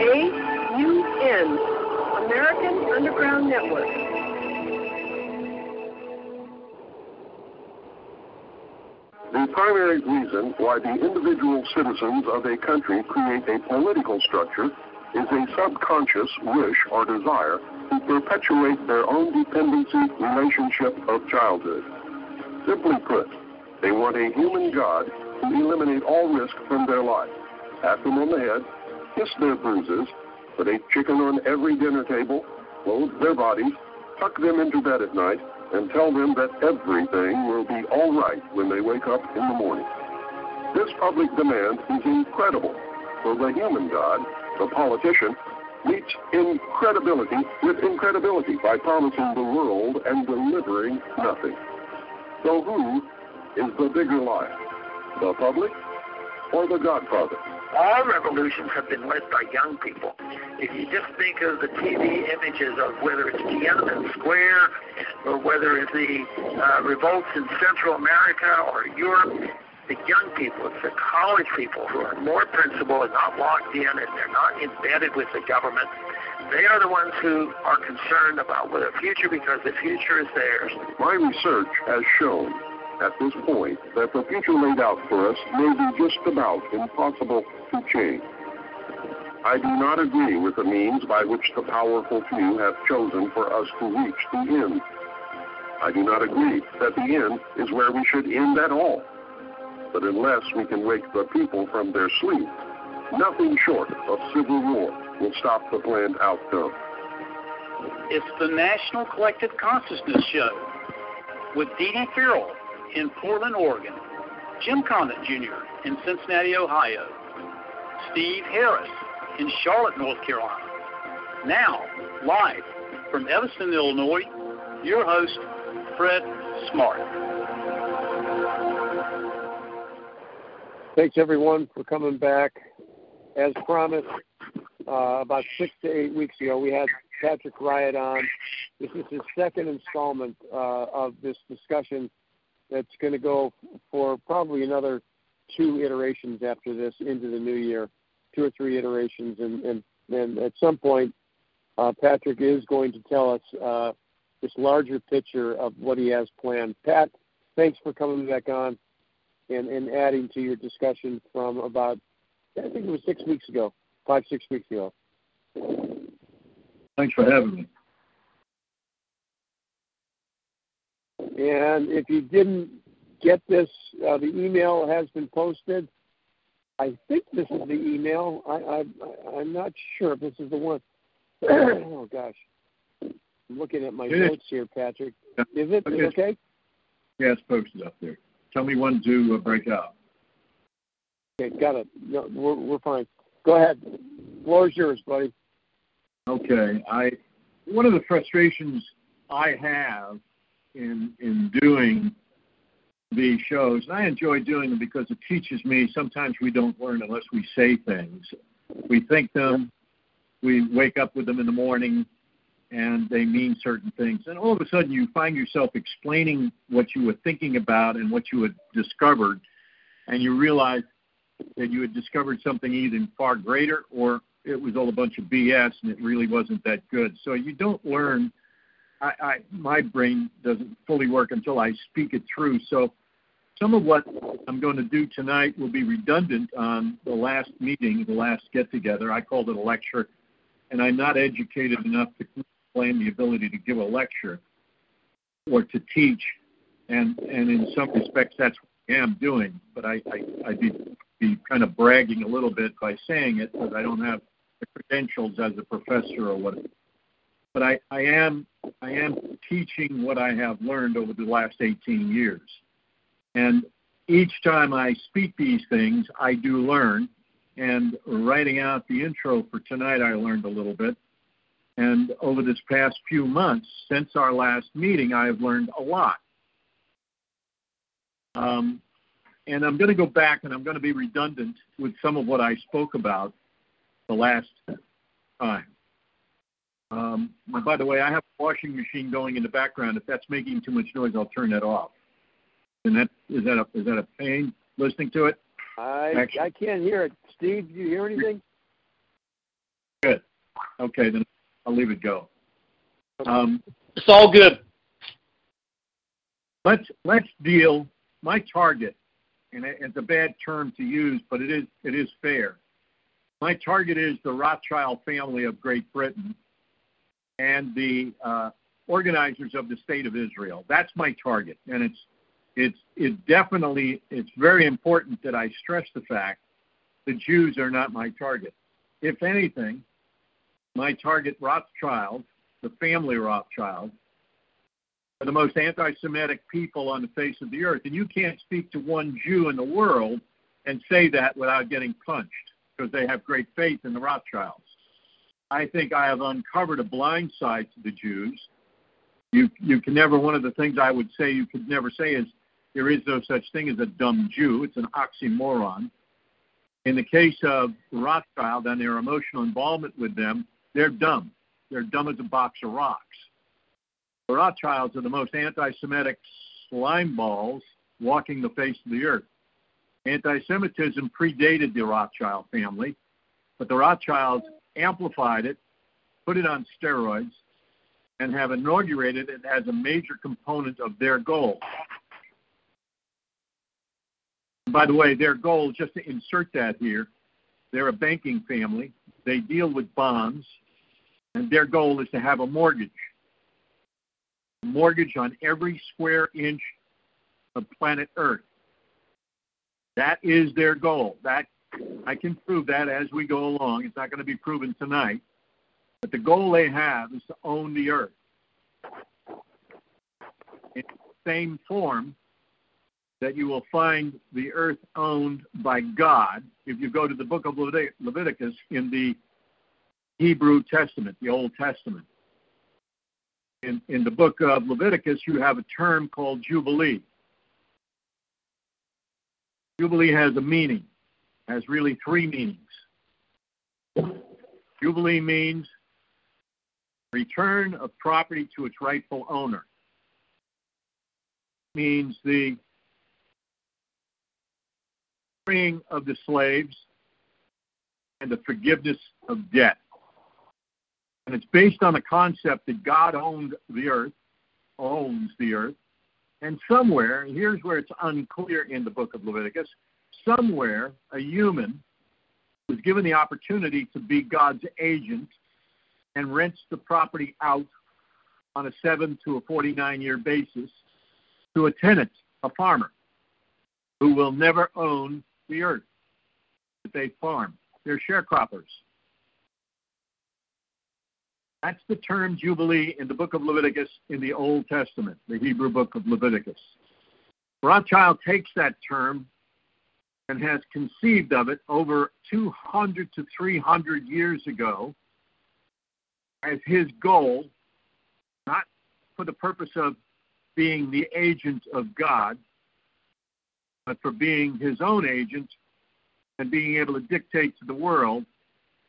AUN, American Underground Network. The primary reason why the individual citizens of a country create a political structure is a subconscious wish or desire to perpetuate their own dependency relationship of childhood. Simply put, they want a human God to eliminate all risk from their life, pat them on the head, kiss their bruises, put a chicken on every dinner table, clothe their bodies, tuck them into bed at night, and tell them that everything will be all right when they wake up in the morning. This public demand is incredible, for the human God, the politician, meets incredibility with incredibility by promising the world and delivering nothing. So who is the bigger liar, the public or the Godfather? All revolutions have been led by young people. If you just think of the TV images of whether it's Tiananmen Square or whether it's the uh, revolts in Central America or Europe, the young people, it's the college people who are more principled and not locked in and they're not embedded with the government. They are the ones who are concerned about the future because the future is theirs. My research has shown at this point that the future laid out for us may be just about impossible to change. I do not agree with the means by which the powerful few have chosen for us to reach the end. I do not agree that the end is where we should end at all. But unless we can wake the people from their sleep, nothing short of civil war will stop the planned outcome. It's the National Collective Consciousness Show with Dee Dee Farrell in Portland, Oregon, Jim Condit Jr. in Cincinnati, Ohio, Steve Harris in Charlotte, North Carolina. Now, live from Evanston, Illinois, your host, Fred Smart. Thanks, everyone, for coming back. As promised, uh, about six to eight weeks ago, we had Patrick Riot on. This is his second installment uh, of this discussion that's going to go for probably another two iterations after this into the new year, two or three iterations, and and, at some point, uh, Patrick is going to tell us uh, this larger picture of what he has planned. Pat, thanks for coming back on and, and adding to your discussion from about I think it was six weeks ago, five six weeks ago. Thanks for having me. And if you didn't get this, uh, the email has been posted. I think this is the email. I, I, I'm not sure if this is the one. oh gosh, I'm looking at my it notes is. here, Patrick. Is it, is it okay? Yeah, it's posted up there. Tell me when to uh, break out. Okay, got it. No, we're we're fine. Go ahead. Floor is yours, buddy. Okay, I one of the frustrations I have in in doing these shows, and I enjoy doing them because it teaches me. Sometimes we don't learn unless we say things. We think them, we wake up with them in the morning, and they mean certain things. And all of a sudden, you find yourself explaining what you were thinking about and what you had discovered, and you realize that you had discovered something even far greater, or it was all a bunch of BS and it really wasn't that good. So you don't learn. I, I my brain doesn't fully work until I speak it through. So some of what I'm going to do tonight will be redundant on the last meeting, the last get together. I called it a lecture, and I'm not educated enough to claim the ability to give a lecture or to teach. And and in some respects, that's what I am doing. But I I I'd be be kind of bragging a little bit by saying it because I don't have the credentials as a professor or whatever. But I, I am I am teaching what I have learned over the last 18 years. And each time I speak these things, I do learn. And writing out the intro for tonight, I learned a little bit. And over this past few months, since our last meeting, I have learned a lot. Um, and I'm going to go back and I'm going to be redundant with some of what I spoke about the last time. Um, by the way, I have a washing machine going in the background. If that's making too much noise, I'll turn that off. And that is that a is that a pain listening to it? I I can't hear it. Steve, do you hear anything? Good. Okay, then I'll leave it go. Um, it's all good. Let's let's deal. My target, and it's a bad term to use, but it is it is fair. My target is the Rothschild family of Great Britain and the uh, organizers of the state of Israel. That's my target, and it's it's it definitely it's very important that I stress the fact the Jews are not my target. If anything, my target Rothschild, the family Rothschild, are the most anti-Semitic people on the face of the earth, and you can't speak to one Jew in the world and say that without getting punched because they have great faith in the Rothschilds. I think I have uncovered a blind side to the Jews. You you can never one of the things I would say you could never say is there is no such thing as a dumb Jew. It's an oxymoron. In the case of Rothschild and their emotional involvement with them, they're dumb. They're dumb as a box of rocks. The Rothschilds are the most anti Semitic slime balls walking the face of the earth. Anti Semitism predated the Rothschild family, but the Rothschilds amplified it, put it on steroids, and have inaugurated it as a major component of their goal. By the way, their goal, just to insert that here, they're a banking family. They deal with bonds, and their goal is to have a mortgage. A mortgage on every square inch of planet Earth. That is their goal. That I can prove that as we go along. It's not going to be proven tonight. But the goal they have is to own the earth. In the same form that you will find the earth owned by God if you go to the book of Leviticus in the Hebrew Testament, the Old Testament. In, in the book of Leviticus, you have a term called Jubilee. Jubilee has a meaning, has really three meanings. Jubilee means return of property to its rightful owner. Means the freeing of the slaves and the forgiveness of debt. And it's based on the concept that God owned the earth, owns the earth, and somewhere, here's where it's unclear in the book of Leviticus, somewhere a human was given the opportunity to be God's agent and rents the property out on a 7 to a 49 year basis to a tenant, a farmer, who will never own the earth that they farm. They're sharecroppers. That's the term Jubilee in the book of Leviticus in the Old Testament, the Hebrew book of Leviticus. Rothschild takes that term and has conceived of it over 200 to 300 years ago as his goal, not for the purpose of being the agent of God, but for being his own agent and being able to dictate to the world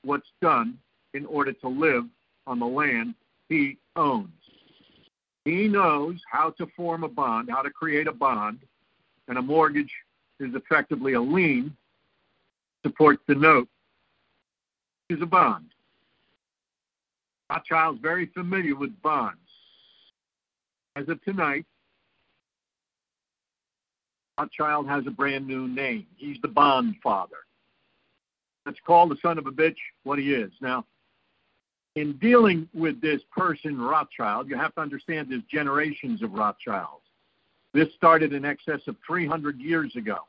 what's done in order to live on the land he owns. He knows how to form a bond, how to create a bond, and a mortgage is effectively a lien, supports the note, is a bond. Rothschild's very familiar with bonds. As of tonight, Rothschild has a brand new name. He's the bond father. Let's call the son of a bitch what he is. Now, in dealing with this person, Rothschild, you have to understand there's generations of Rothschilds. This started in excess of 300 years ago.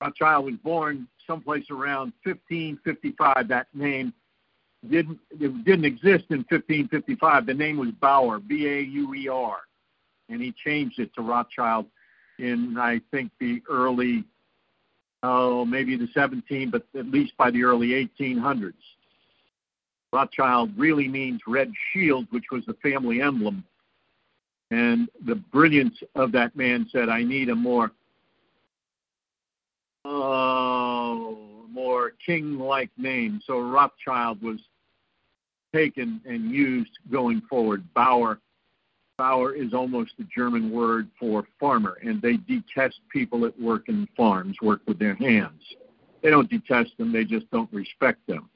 Rothschild was born someplace around 1555. That name didn't it didn't exist in 1555. The name was Bauer, B-A-U-E-R, and he changed it to Rothschild in I think the early oh, maybe the 17, but at least by the early 1800s. Rothschild really means red shield, which was the family emblem. And the brilliance of that man said, I need a more uh, more king-like name. So Rothschild was taken and used going forward. Bauer Bauer is almost the German word for farmer, and they detest people that work in farms, work with their hands. They don't detest them, they just don't respect them.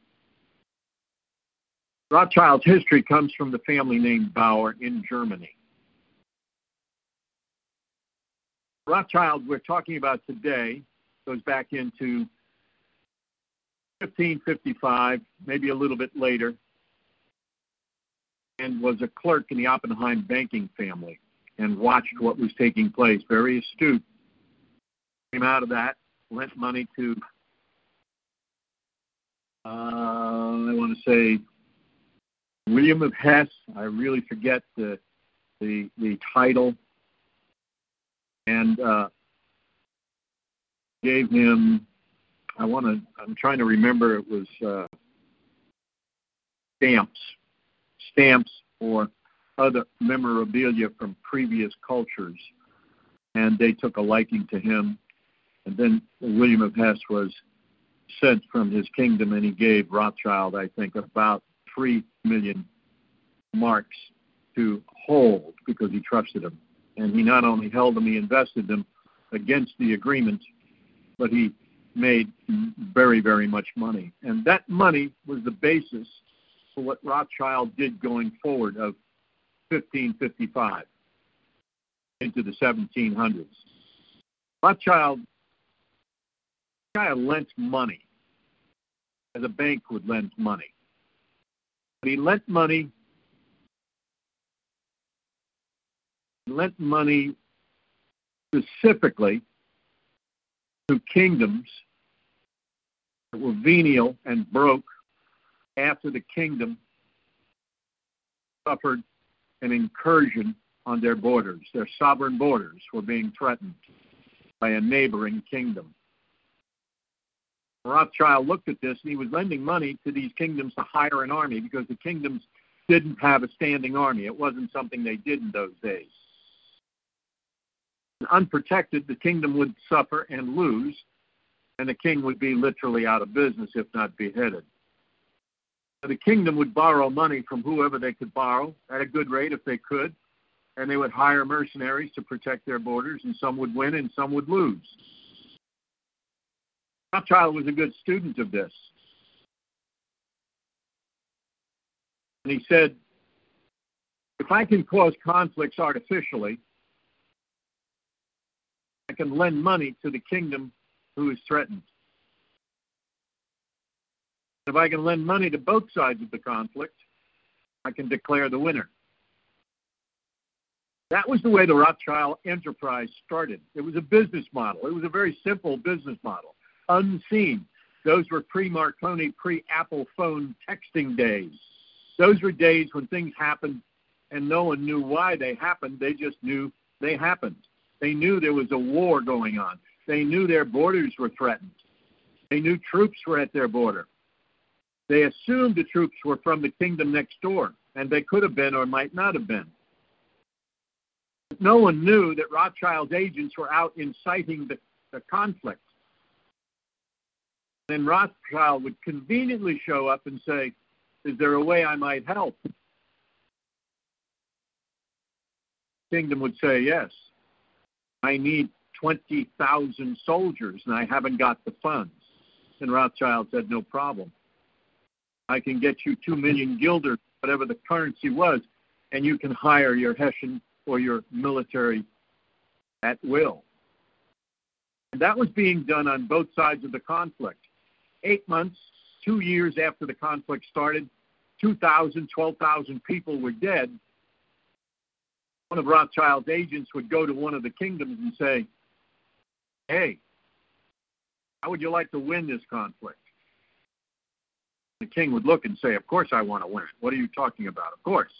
Rothschild's history comes from the family name Bauer in Germany. Rothschild, we're talking about today, goes back into 1555, maybe a little bit later, and was a clerk in the Oppenheim banking family and watched what was taking place. Very astute. Came out of that, lent money to, uh, I want to say, William of Hesse. I really forget the the, the title, and uh, gave him. I want to. I'm trying to remember. It was uh, stamps, stamps or other memorabilia from previous cultures, and they took a liking to him. And then William of Hesse was sent from his kingdom, and he gave Rothschild, I think, about three million marks to hold because he trusted him. And he not only held them, he invested them against the agreement, but he made very, very much money. And that money was the basis for what Rothschild did going forward of 1555 into the 1700s. Rothschild, Rothschild lent money as a bank would lend money. But he lent money lent money specifically to kingdoms that were venial and broke after the kingdom suffered an incursion on their borders. Their sovereign borders were being threatened by a neighboring kingdom. Rothschild looked at this and he was lending money to these kingdoms to hire an army because the kingdoms didn't have a standing army. It wasn't something they did in those days. Unprotected, the kingdom would suffer and lose, and the king would be literally out of business if not beheaded. The kingdom would borrow money from whoever they could borrow at a good rate if they could, and they would hire mercenaries to protect their borders, and some would win and some would lose. Rothschild was a good student of this. And he said, if I can cause conflicts artificially, I can lend money to the kingdom who is threatened. If I can lend money to both sides of the conflict, I can declare the winner. That was the way the Rothschild enterprise started. It was a business model. It was a very simple business model unseen. Those were pre Marconi, pre Apple phone texting days. Those were days when things happened and no one knew why they happened. They just knew they happened. They knew there was a war going on. They knew their borders were threatened. They knew troops were at their border. They assumed the troops were from the kingdom next door, and they could have been or might not have been. no one knew that Rothschild's agents were out inciting the, the conflict then Rothschild would conveniently show up and say, Is there a way I might help? Kingdom would say, Yes. I need 20,000 soldiers and I haven't got the funds. And Rothschild said, No problem. I can get you 2 million guilders, whatever the currency was, and you can hire your Hessian or your military at will. And that was being done on both sides of the conflict eight months, two years after the conflict started, 2,000, 12,000 people were dead. One of Rothschild's agents would go to one of the kingdoms and say, Hey, how would you like to win this conflict? The king would look and say, Of course I want to win it. What are you talking about? Of course.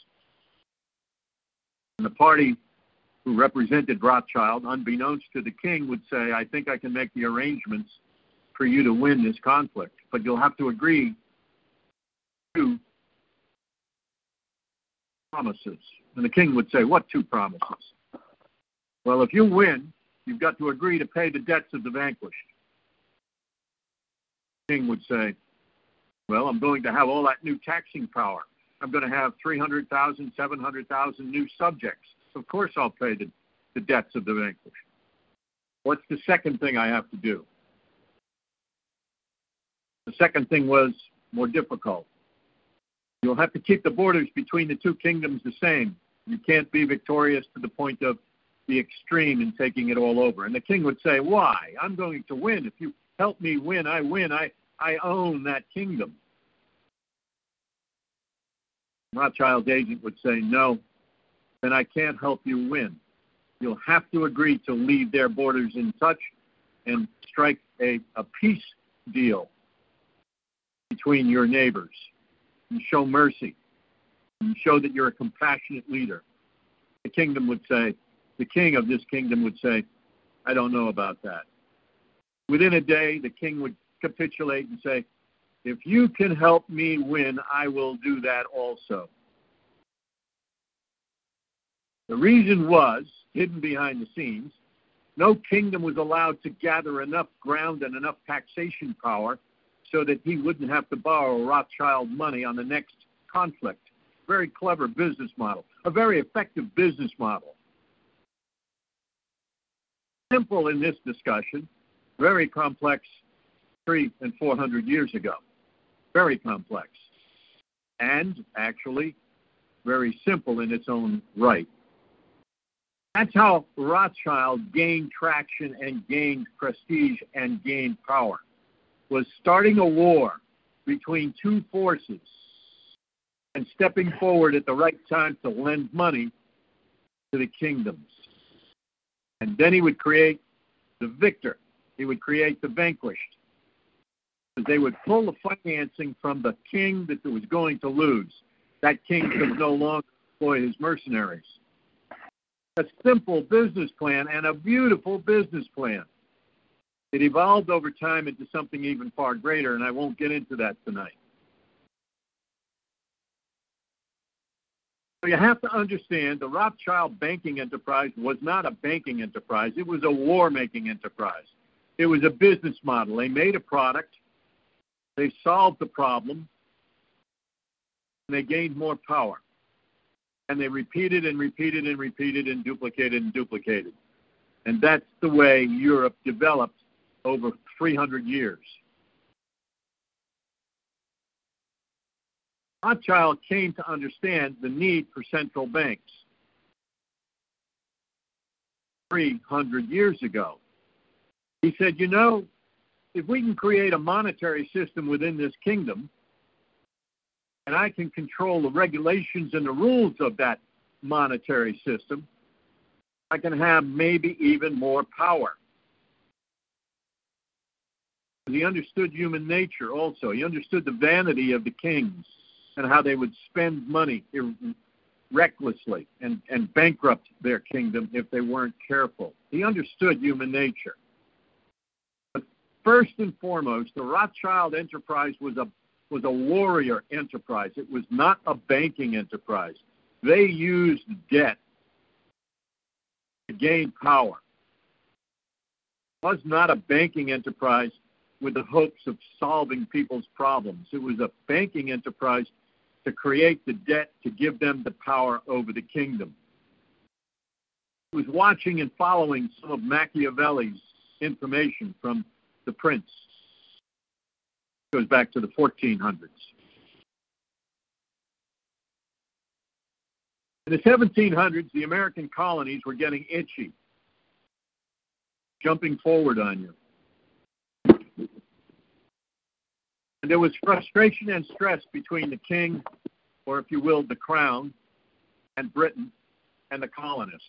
And the party who represented Rothschild, unbeknownst to the king, would say, I think I can make the arrangements for you to win this conflict, but you'll have to agree to promises. And the king would say, What two promises? Well, if you win, you've got to agree to pay the debts of the vanquished. The king would say, Well, I'm going to have all that new taxing power. I'm going to have 300,000, 700,000 new subjects. Of course, I'll pay the, the debts of the vanquished. What's the second thing I have to do? The second thing was more difficult. You'll have to keep the borders between the two kingdoms the same. You can't be victorious to the point of the extreme in taking it all over. And the king would say, Why? I'm going to win. If you help me win, I win. I, I own that kingdom. Rothschild's agent would say, No, then I can't help you win. You'll have to agree to leave their borders in touch and strike a, a peace deal between your neighbors show mercy and show that you're a compassionate leader. The kingdom would say, the king of this kingdom would say, I don't know about that. Within a day, the king would capitulate and say, If you can help me win, I will do that also. The reason was, hidden behind the scenes, no kingdom was allowed to gather enough ground and enough taxation power so that he wouldn't have to borrow Rothschild money on the next conflict. Very clever business model, a very effective business model. Simple in this discussion, very complex three and four hundred years ago. Very complex. And actually, very simple in its own right. That's how Rothschild gained traction and gained prestige and gained power. Was starting a war between two forces and stepping forward at the right time to lend money to the kingdoms. And then he would create the victor. He would create the vanquished. They would pull the financing from the king that was going to lose. That king could no longer employ his mercenaries a simple business plan and a beautiful business plan. It evolved over time into something even far greater, and I won't get into that tonight. So you have to understand the Rothschild banking enterprise was not a banking enterprise, it was a war making enterprise. It was a business model. They made a product, they solved the problem, and they gained more power and they repeated and repeated and repeated and duplicated and duplicated. And that's the way Europe developed over 300 years. Rothschild came to understand the need for central banks 300 years ago. He said, You know, if we can create a monetary system within this kingdom and I can control the regulations and the rules of that monetary system, I can have maybe even more power. He understood human nature also. He understood the vanity of the kings and how they would spend money recklessly and, and bankrupt their kingdom if they weren't careful. He understood human nature. But first and foremost, the Rothschild enterprise was a was a warrior enterprise. It was not a banking enterprise. They used debt to gain power. It was not a banking enterprise with the hopes of solving people's problems. It was a banking enterprise to create the debt to give them the power over the kingdom. He was watching and following some of Machiavelli's information from the prince It goes back to the 1400s. In the 1700s, the American colonies were getting itchy, jumping forward on you. And there was frustration and stress between the king, or if you will, the crown, and Britain and the colonists.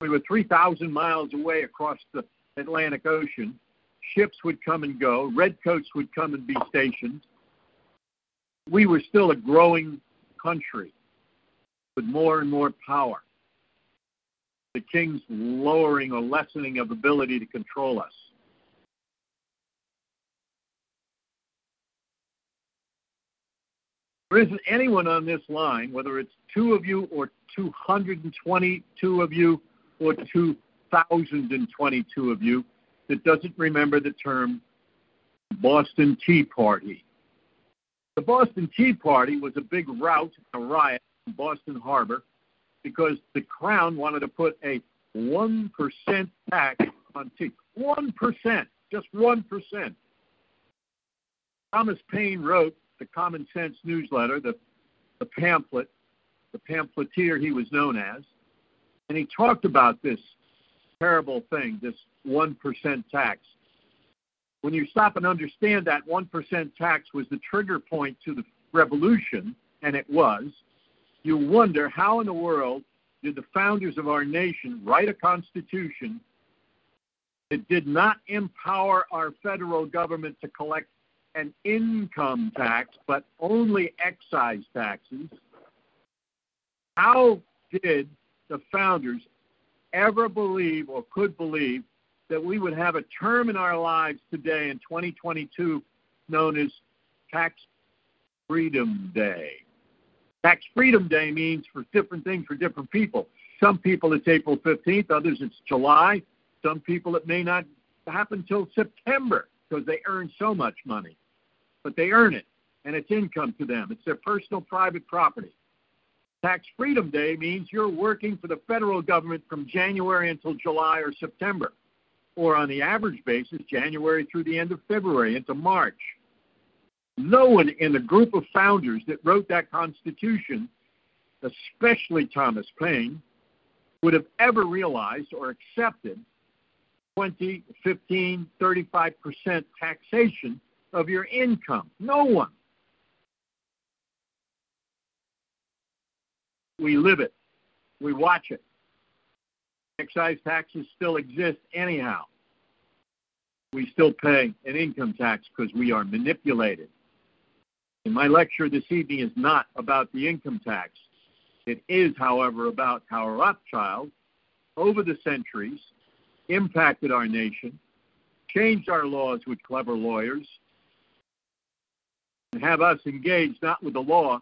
We were 3,000 miles away across the Atlantic Ocean, ships would come and go, redcoats would come and be stationed. We were still a growing country with more and more power. The king's lowering or lessening of ability to control us. There isn't anyone on this line, whether it's two of you or 222 of you or 2,022 of you, that doesn't remember the term Boston Tea Party. The Boston Tea Party was a big rout, a riot in Boston Harbor because the Crown wanted to put a 1% tax on tea. 1%, just 1%. Thomas Paine wrote the Common Sense newsletter, the, the pamphlet, the pamphleteer he was known as, and he talked about this terrible thing, this 1% tax. When you stop and understand that 1% tax was the trigger point to the revolution, and it was, you wonder how in the world did the founders of our nation write a constitution that did not empower our federal government to collect an income tax, but only excise taxes? How did the founders ever believe or could believe that we would have a term in our lives today in 2022 known as Tax Freedom Day? Tax Freedom Day means for different things for different people. Some people it's April 15th, others it's July. Some people it may not happen till September because they earn so much money. But they earn it, and it's income to them. It's their personal private property. Tax Freedom Day means you're working for the federal government from January until July or September, or on the average basis, January through the end of February into March. No one in the group of founders that wrote that Constitution, especially Thomas Paine, would have ever realized or accepted 20, 15, 35% taxation of your income. No one. We live it. We watch it. Excise taxes still exist anyhow. We still pay an income tax because we are manipulated. And my lecture this evening is not about the income tax. It is, however, about how Rothschild, over the centuries, impacted our nation, changed our laws with clever lawyers, and have us engaged not with the law,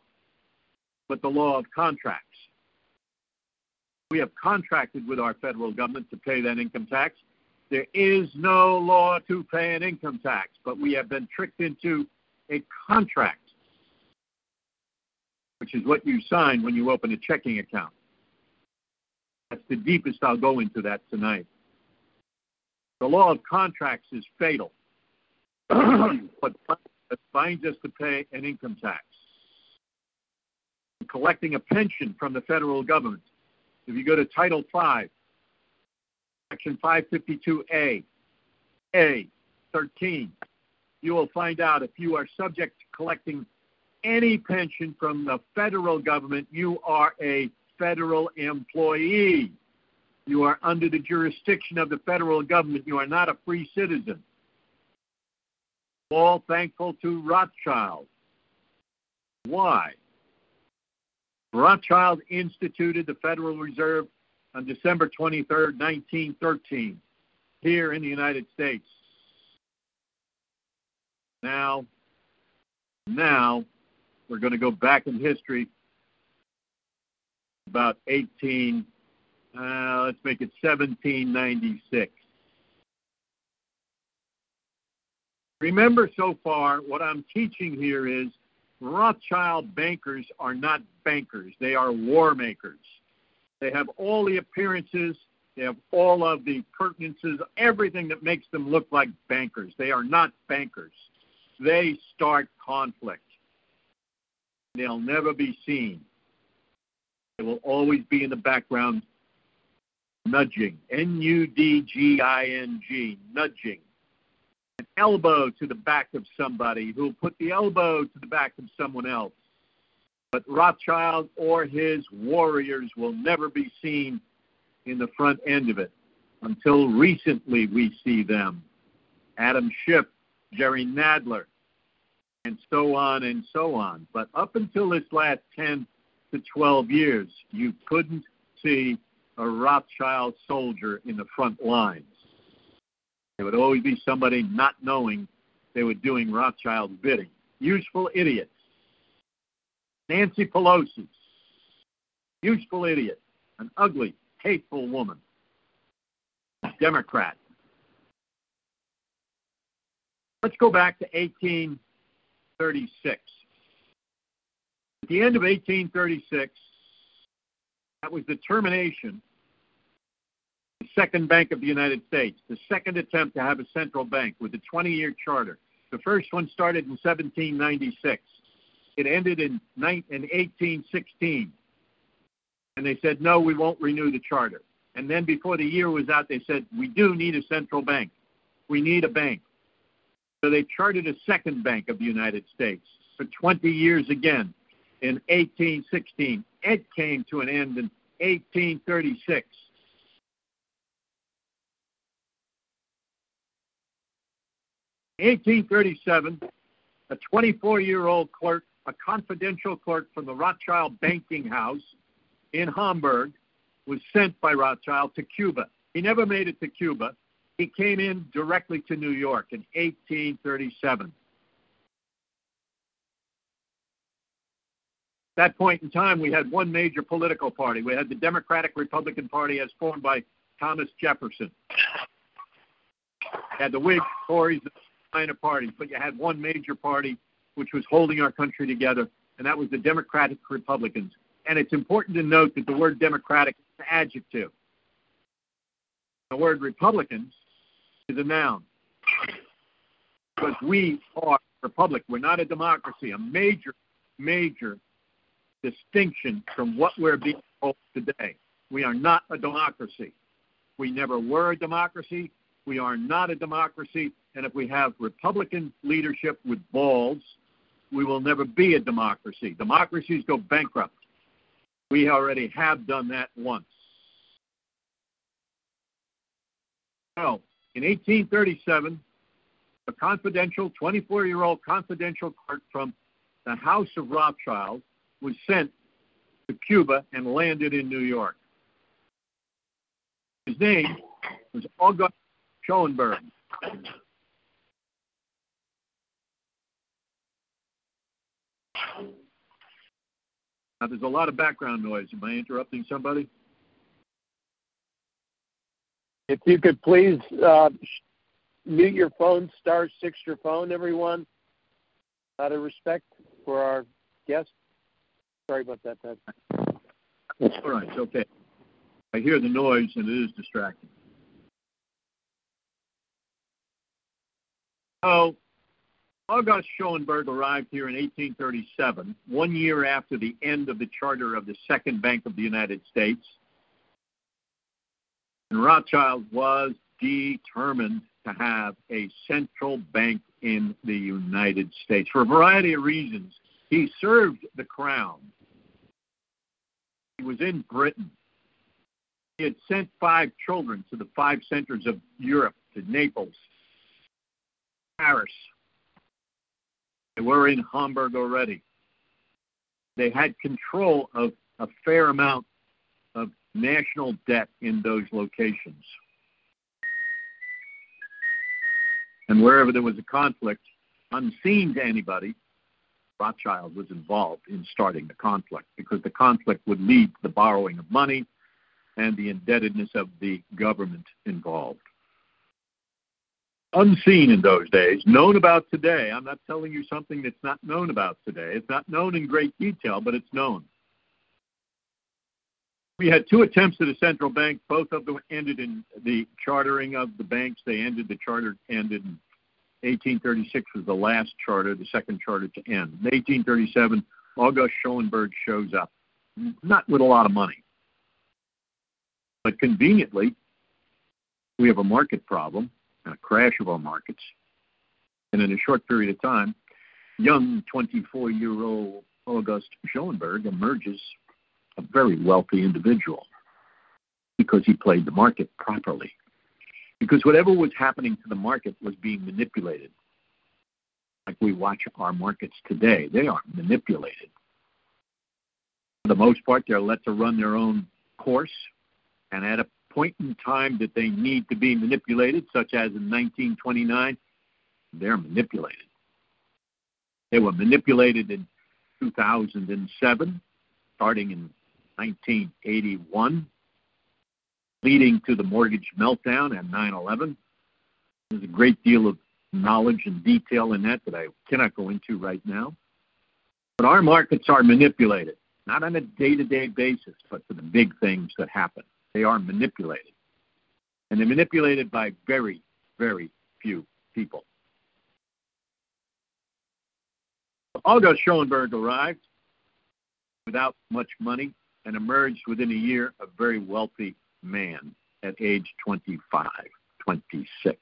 but the law of contracts. We have contracted with our federal government to pay that income tax. There is no law to pay an income tax, but we have been tricked into a contract, which is what you sign when you open a checking account. That's the deepest I'll go into that tonight. The law of contracts is fatal, but binds us to pay an income tax. Collecting a pension from the federal government if you go to Title V, Section 552A, A, 13, you will find out if you are subject to collecting any pension from the federal government, you are a federal employee. You are under the jurisdiction of the federal government. You are not a free citizen. All thankful to Rothschild. Why? Rothschild instituted the Federal Reserve on December 23, 1913, here in the United States. Now, now we're going to go back in history about 18, uh, let's make it 1796. Remember so far, what I'm teaching here is Rothschild bankers are not bankers, they are war makers. They have all the appearances, they have all of the pertinences, everything that makes them look like bankers. They are not bankers. They start conflict. They'll never be seen. They will always be in the background nudging. N U D G I N G, nudging an elbow to the back of somebody who'll put the elbow to the back of someone else. But Rothschild or his warriors will never be seen in the front end of it. Until recently, we see them. Adam Schiff, Jerry Nadler, and so on and so on. But up until this last 10 to 12 years, you couldn't see a Rothschild soldier in the front lines. There would always be somebody not knowing they were doing Rothschild's bidding. Useful idiots. Nancy Pelosi, useful idiot, an ugly, hateful woman, Democrat. Let's go back to 1836. At the end of 1836, that was the termination Second Bank of the United States, the second attempt to have a central bank with a 20 year charter. The first one started in 1796. It ended in 1816. And they said, no, we won't renew the charter. And then before the year was out, they said, we do need a central bank. We need a bank. So they chartered a second bank of the United States for 20 years again in 1816. It came to an end in 1836. In 1837, a 24 year old clerk, a confidential clerk from the Rothschild banking house in Hamburg, was sent by Rothschild to Cuba. He never made it to Cuba. He came in directly to New York in 1837. At that point in time, we had one major political party. We had the Democratic Republican Party as formed by Thomas Jefferson. You had the Whigs, Tories, the minor parties, but you had one major party which was holding our country together, and that was the Democratic Republicans. And it's important to note that the word Democratic is an adjective. The word Republicans is a noun. Because we are a republic. We're not a democracy. A major, major distinction from what we're being told today. We are not a democracy. We never were a democracy. We are not a democracy. And if we have Republican leadership with balls, we will never be a democracy. Democracies go bankrupt. We already have done that once. So, in 1837, a confidential, 24 year old confidential clerk from the House of Rothschild was sent to Cuba and landed in New York. His name was August Schoenberg. Now, there's a lot of background noise. Am I interrupting somebody? If you could please uh, mute your phone, star six your phone, everyone, out of respect for our guest. Sorry about that, Ted. All right. Okay. I hear the noise and it is distracting. So, August Schoenberg arrived here in 1837, one year after the end of the charter of the Second Bank of the United States. And Rothschild was determined to have a central bank in the United States for a variety of reasons. He served the crown he was in Britain. He had sent five children to the five centers of Europe, to Naples, Paris. They were in Hamburg already. They had control of a fair amount of national debt in those locations. And wherever there was a conflict, unseen to anybody, Rothschild was involved in starting the conflict because the conflict would lead to the borrowing of money and the indebtedness of the government involved. Unseen in those days, known about today. I'm not telling you something that's not known about today. It's not known in great detail, but it's known. We had two attempts at a central bank. Both of them ended in the chartering of the banks. They ended, the charter ended in 1836 was the last charter, the second charter to end. In 1837, August Schoenberg shows up, not with a lot of money. But conveniently, we have a market problem a crash of our markets. And in a short period of time, young 24 year old August Schoenberg emerges a very wealthy individual because he played the market properly because whatever was happening to the market was being manipulated. Like we watch our markets today, they are manipulated. For the most part, they're let to run their own course, and at a point in time that they need to be manipulated, such as in 1929, they're manipulated. They were manipulated in 2007, starting in 1981 leading to the mortgage meltdown and 9 11. There's a great deal of knowledge and detail in that that I cannot go into right now. But our markets are manipulated, not on a day to day basis, but for the big things that happen. They are manipulated. And they're manipulated by very, very few people. August Schoenberg arrived without much money and emerged within a year a very wealthy man at age 25, 26.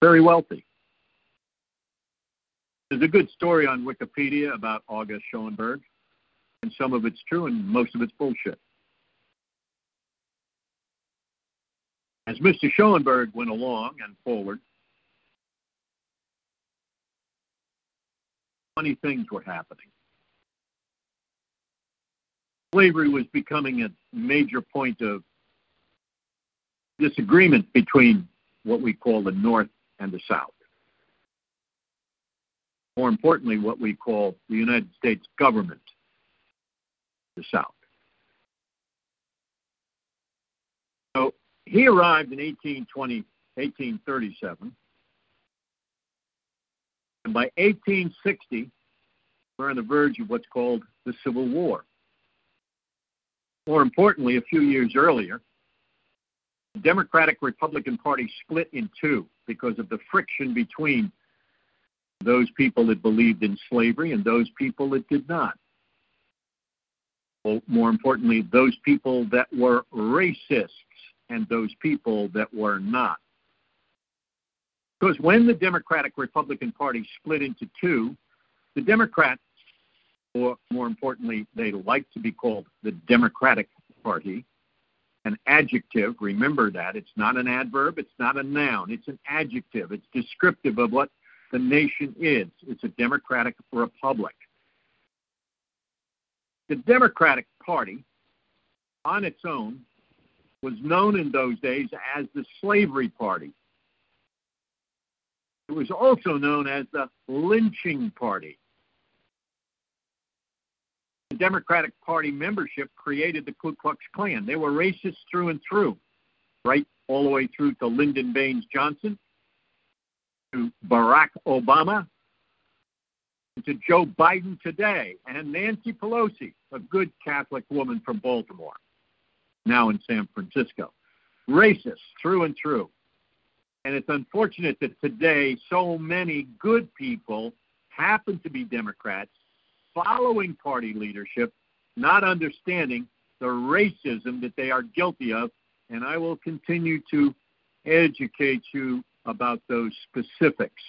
Very wealthy. There's a good story on Wikipedia about August Schoenberg, and some of it's true and most of it's bullshit. As Mr. Schoenberg went along and forward, funny things were happening. Slavery was becoming a major point of disagreement between what we call the North and the South. More importantly, what we call the United States government, the South. So he arrived in 1820, 1837, and by 1860, we're on the verge of what's called the Civil War. More importantly, a few years earlier, the Democratic Republican Party split in two because of the friction between those people that believed in slavery and those people that did not. Well, more importantly, those people that were racists and those people that were not. Because when the Democratic Republican Party split into two, the Democrats, or more importantly, they like to be called the Democratic Party, an adjective, remember that. It's not an adverb, it's not a noun, it's an adjective. It's descriptive of what the nation is. It's a democratic republic. The Democratic Party, on its own, was known in those days as the Slavery Party. It was also known as the Lynching Party. The Democratic Party membership created the Ku Klux Klan. They were racist through and through, right all the way through to Lyndon Baines Johnson, to Barack Obama, to Joe Biden today, and Nancy Pelosi, a good Catholic woman from Baltimore, now in San Francisco. Racist through and through. And it's unfortunate that today so many good people happen to be Democrats following party leadership, not understanding the racism that they are guilty of. And I will continue to educate you about those specifics.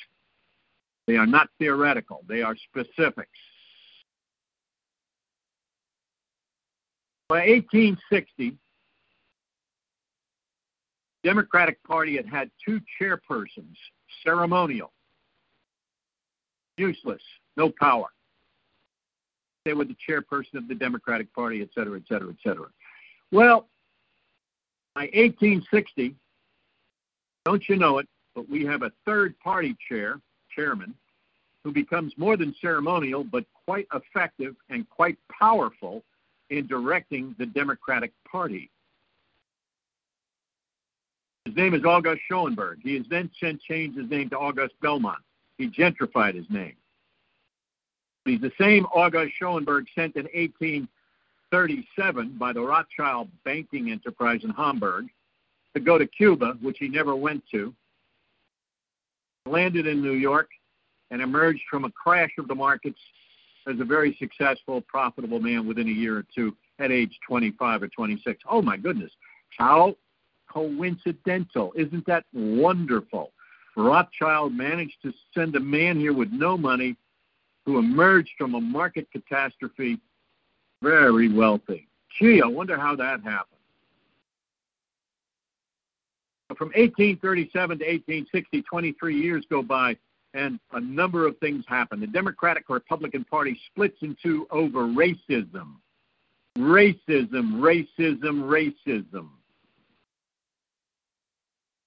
They are not theoretical, they are specifics. By 1860, Democratic Party had had two chairpersons, ceremonial, useless, no power. They were the chairperson of the Democratic Party, et cetera, et cetera, et cetera. Well, by 1860, don't you know it, but we have a third party chair, chairman, who becomes more than ceremonial, but quite effective and quite powerful in directing the Democratic Party. Name is August Schoenberg. He has then changed his name to August Belmont. He gentrified his name. He's the same August Schoenberg sent in 1837 by the Rothschild banking enterprise in Hamburg to go to Cuba, which he never went to, landed in New York, and emerged from a crash of the markets as a very successful, profitable man within a year or two at age 25 or 26. Oh my goodness. How coincidental. Isn't that wonderful? Rothschild managed to send a man here with no money who emerged from a market catastrophe very wealthy. Gee, I wonder how that happened. From 1837 to 1860, 23 years go by, and a number of things happen. The Democratic Republican Party splits into over racism. Racism, racism, racism.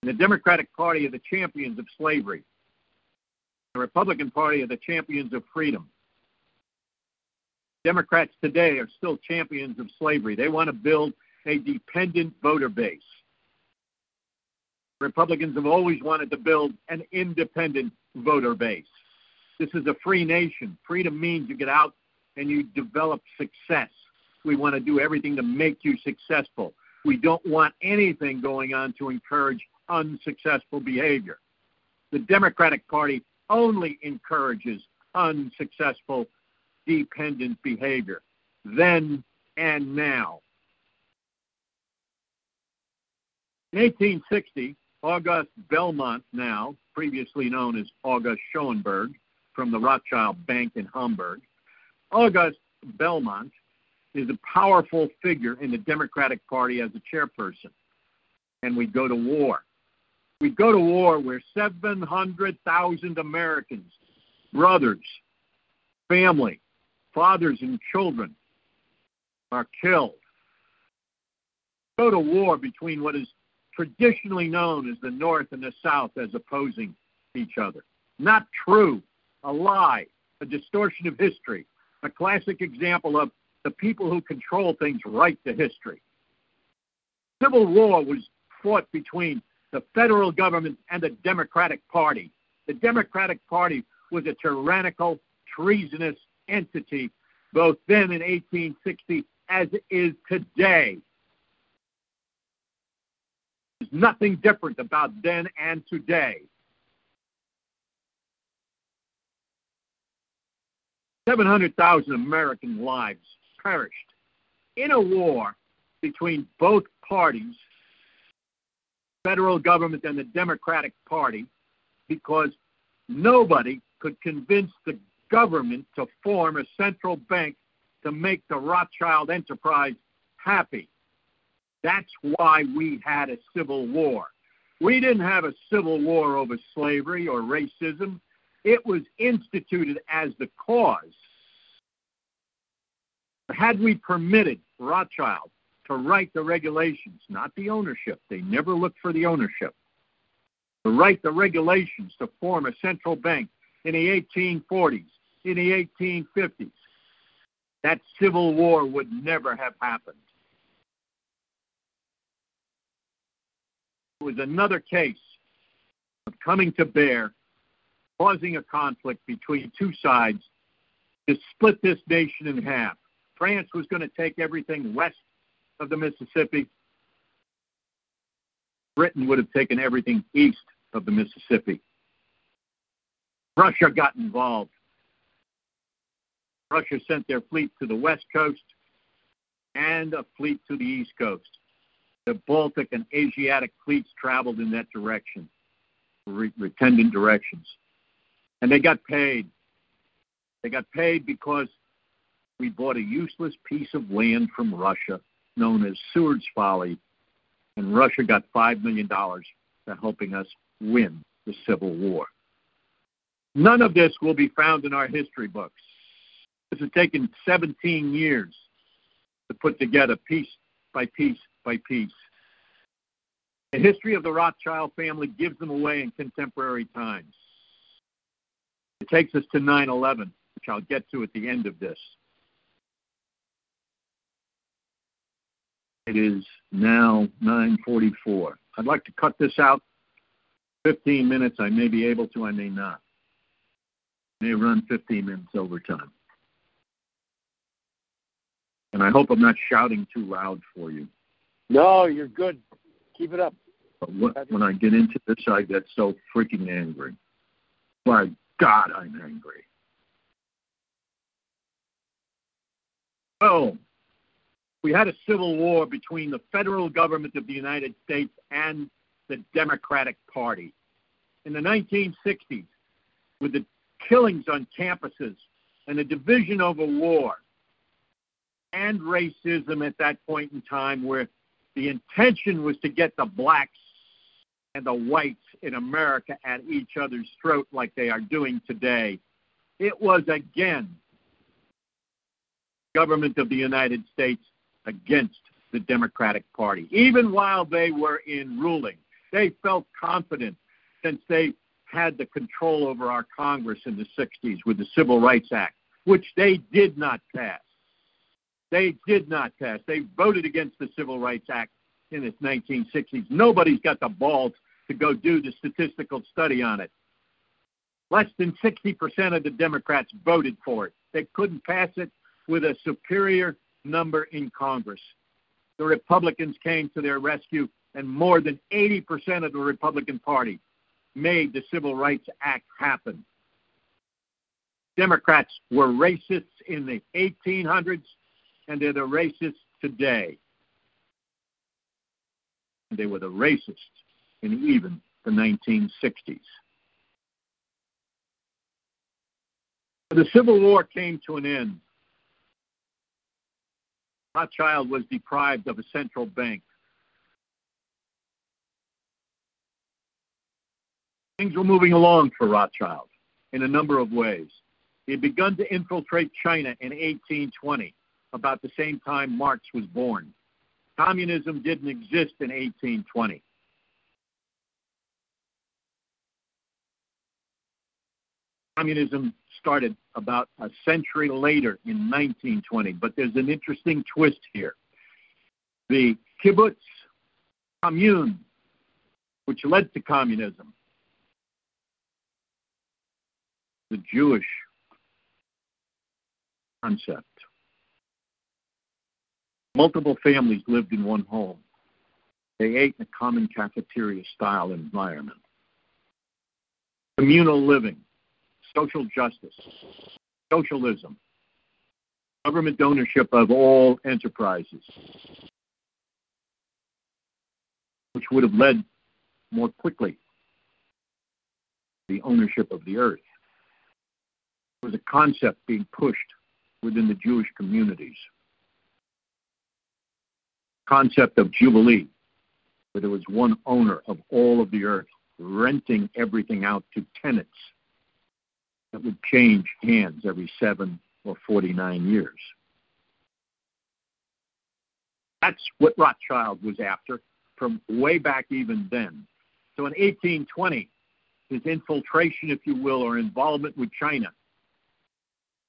The Democratic Party are the champions of slavery. The Republican Party are the champions of freedom. Democrats today are still champions of slavery. They want to build a dependent voter base. Republicans have always wanted to build an independent voter base. This is a free nation. Freedom means you get out and you develop success. We want to do everything to make you successful. We don't want anything going on to encourage unsuccessful behavior. The Democratic Party only encourages unsuccessful dependent behavior, then and now. In 1860, August Belmont, now previously known as August Schoenberg, from the Rothschild Bank in Hamburg, August Belmont is a powerful figure in the Democratic Party as a chairperson. And we go to war. We go to war where 700,000 Americans, brothers, family, fathers, and children are killed. Go to war between what is traditionally known as the North and the South as opposing each other. Not true, a lie, a distortion of history, a classic example of the people who control things write the history. Civil war was fought between the federal government and the Democratic Party. The Democratic Party was a tyrannical, treasonous entity, both then in 1860 as it is today. There's nothing different about then and today. 700,000 American lives perished in a war between both parties, federal government and the Democratic Party, because nobody could convince the government to form a central bank to make the Rothschild enterprise happy. That's why we had a civil war. We didn't have a civil war over slavery or racism. It was instituted as the cause. Had we permitted Rothschild to write the regulations, not the ownership, they never looked for the ownership, to write the regulations to form a central bank in the 1840s, in the 1850s, that civil war would never have happened. It was another case of coming to bear, causing a conflict between two sides to split this nation in half. France was going to take everything west of the Mississippi. Britain would have taken everything east of the Mississippi. Russia got involved. Russia sent their fleet to the west coast and a fleet to the east coast. The Baltic and Asiatic fleets traveled in that direction, re- retendant directions. And they got paid. They got paid because we bought a useless piece of land from Russia known as Seward's Folly, and Russia got $5 million for helping us win the Civil War. None of this will be found in our history books. This has taken 17 years to put together piece by piece by piece. The history of the Rothschild family gives them away in contemporary times. It takes us to 9 11, which I'll get to at the end of this. It is now 9:44. I'd like to cut this out 15 minutes. I may be able to, I may not. I may run 15 minutes over time. And I hope I'm not shouting too loud for you. No, you're good. Keep it up. But when I get into this, I get so freaking angry. My God, I'm angry. Oh, we had a civil war between the federal government of the United States and the Democratic Party. In the 1960s, with the killings on campuses and the division over war, and racism at that point in time, where the intention was to get the blacks and the whites in America at each other's throat like they are doing today. It was again government of the United States against the Democratic Party. Even while they were in ruling, they felt confident since they had the control over our Congress in the 60s with the Civil Rights Act, which they did not pass. They did not pass. They voted against the Civil Rights Act in the 1960s. Nobody's got the balls to go do the statistical study on it. Less than 60% of the Democrats voted for it. They couldn't pass it with a superior number in Congress. The Republicans came to their rescue, and more than 80% of the Republican Party made the Civil Rights Act happen. Democrats were racists in the 1800s, and they're the racists today. They were the racists in even the 1960s. The Civil War came to an end. Rothschild was deprived of a central bank. Things were moving along for Rothschild in a number of ways. He had begun to infiltrate China in 1820, about the same time Marx was born. Communism didn't exist in 1820. Communism started about a century later in 1920, but there's an interesting twist here. The kibbutz commune, which led to communism, the Jewish concept. Multiple families lived in one home. They ate in a common cafeteria style environment. Communal living, social justice, socialism, government ownership of all enterprises, which would have led more quickly the ownership of the earth. It was a concept being pushed within the Jewish communities. Concept of Jubilee, where there was one owner of all of the earth renting everything out to tenants that would change hands every seven or 49 years. That's what Rothschild was after from way back even then. So in 1820, his infiltration, if you will, or involvement with China,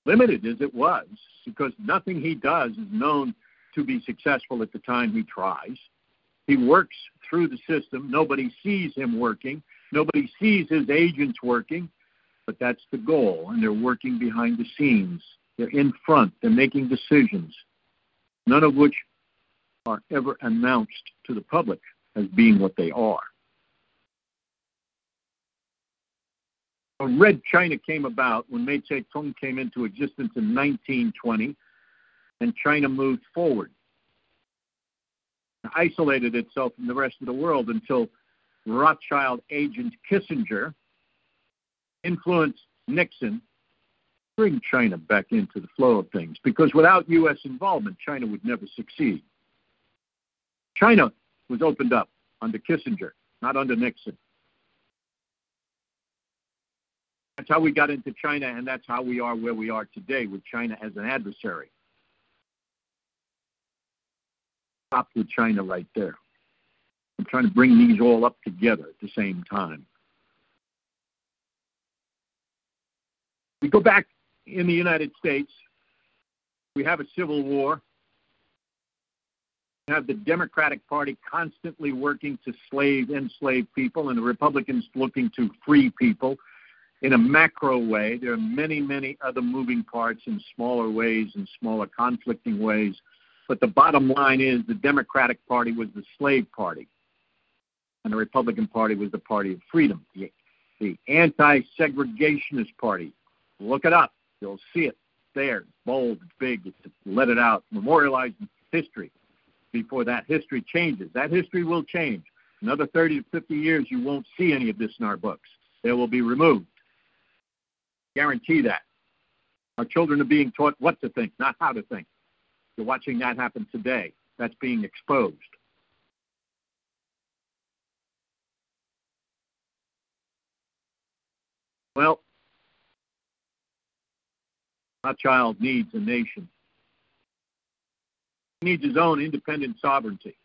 limited as it was, because nothing he does is known to be successful at the time he tries. He works through the system. Nobody sees him working. Nobody sees his agents working but that's the goal. And they're working behind the scenes. They're in front. They're making decisions, none of which are ever announced to the public as being what they are. A Red China came about when Mao Zedong came into existence in 1920, and China moved forward, isolated itself from the rest of the world until Rothschild agent Kissinger influence Nixon bring China back into the flow of things because without U.S. involvement, China would never succeed. China was opened up under Kissinger, not under Nixon. That's how we got into China, and that's how we are where we are today with China as an adversary. Stop with China right there. I'm trying to bring these all up together at the same time. We go back in the United States, we have a civil war. We have the Democratic Party constantly working to slave enslaved people, and the Republicans looking to free people in a macro way. There are many, many other moving parts in smaller ways and smaller conflicting ways. But the bottom line is the Democratic Party was the slave party, and the Republican Party was the party of freedom, the, the anti segregationist party, Look it up. You'll see it there. Bold, big, it's let it out, Memorialize history before that history changes. That history will change. Another 30 to 50 years, you won't see any of this in our books. They will be removed. Guarantee that. Our children are being taught what to think, not how to think. You're watching that happen today. That's being exposed. Well, our child needs a nation. He needs his own independent sovereignty.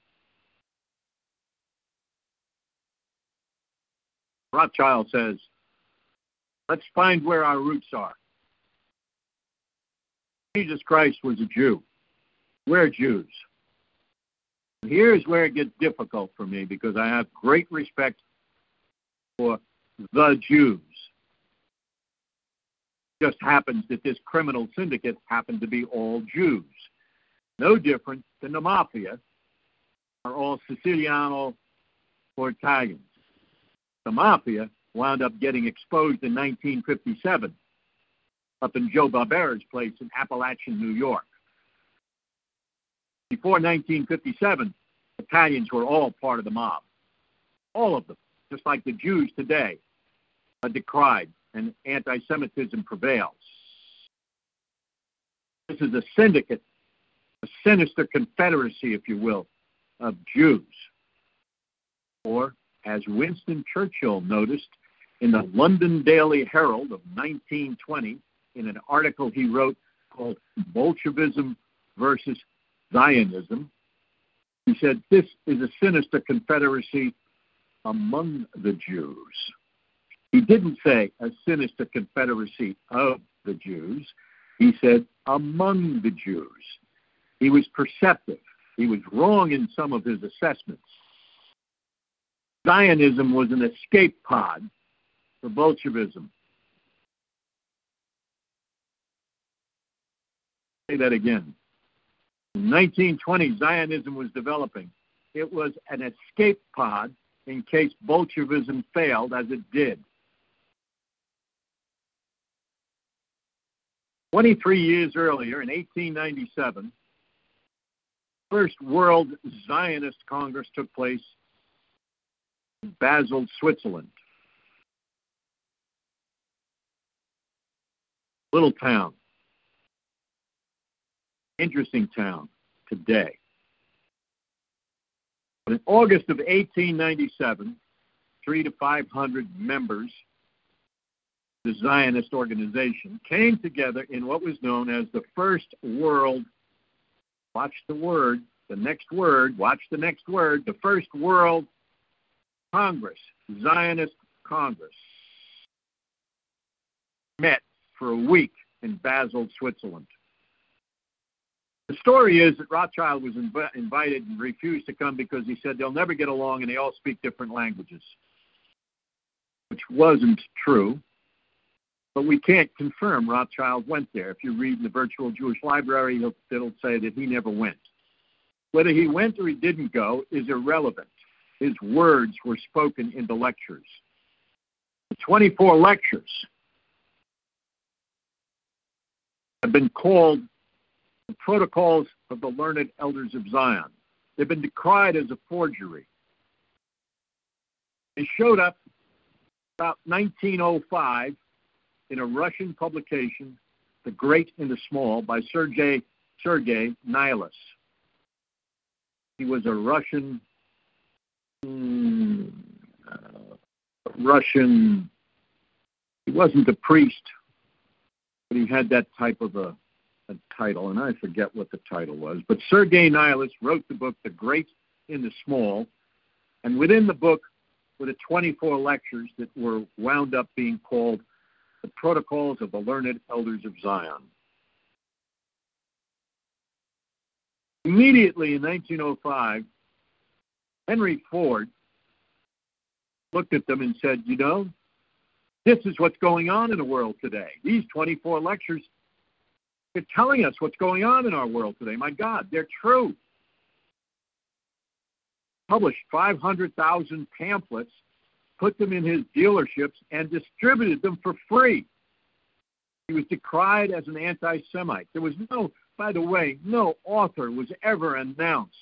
Rothschild says, let's find where our roots are. Jesus Christ was a Jew. We're Jews. Here's where it gets difficult for me because I have great respect for the Jews just happens that this criminal syndicate happened to be all Jews. No different than the mafia are all Siciliano or Italians. The mafia wound up getting exposed in 1957 up in Joe Barbara's place in Appalachian, New York. Before 1957, Italians were all part of the mob. All of them, just like the Jews today, are decried and anti Semitism prevails. This is a syndicate, a sinister confederacy, if you will, of Jews. Or, as Winston Churchill noticed in the London Daily Herald of 1920, in an article he wrote called Bolshevism versus Zionism, he said, This is a sinister confederacy among the Jews. He didn't say a sinister confederacy of the Jews. He said among the Jews. He was perceptive. He was wrong in some of his assessments. Zionism was an escape pod for Bolshevism. Say that again. In 1920, Zionism was developing. It was an escape pod in case Bolshevism failed, as it did. 23 years earlier, in 1897, First World Zionist Congress took place in Basel, Switzerland. Little town. Interesting town today. But in August of 1897, three to 500 members the Zionist organization, came together in what was known as the First World, watch the word, the next word, watch the next word, the First World Congress, Zionist Congress, met for a week in Basel, Switzerland. The story is that Rothschild was inv- invited and refused to come because he said they'll never get along and they all speak different languages, which wasn't true but we can't confirm Rothschild went there. If you read in the Virtual Jewish Library, it'll say that he never went. Whether he went or he didn't go is irrelevant. His words were spoken in the lectures. The 24 lectures have been called the Protocols of the Learned Elders of Zion. They've been decried as a forgery. They showed up about 1905 in a Russian publication, The Great and the Small, by Sergei Sergei Nilus. He was a Russian mm, uh, Russian. He wasn't a priest, but he had that type of a, a title, and I forget what the title was. But Sergei Nilus wrote the book The Great and the Small, and within the book were the 24 lectures that were wound up being called the Protocols of the Learned Elders of Zion. Immediately in 1905, Henry Ford looked at them and said, You know, this is what's going on in the world today. These 24 lectures are telling us what's going on in our world today. My God, they're true. Published 500,000 pamphlets put them in his dealerships, and distributed them for free. He was decried as an anti Semite. There was no, by the way, no author was ever announced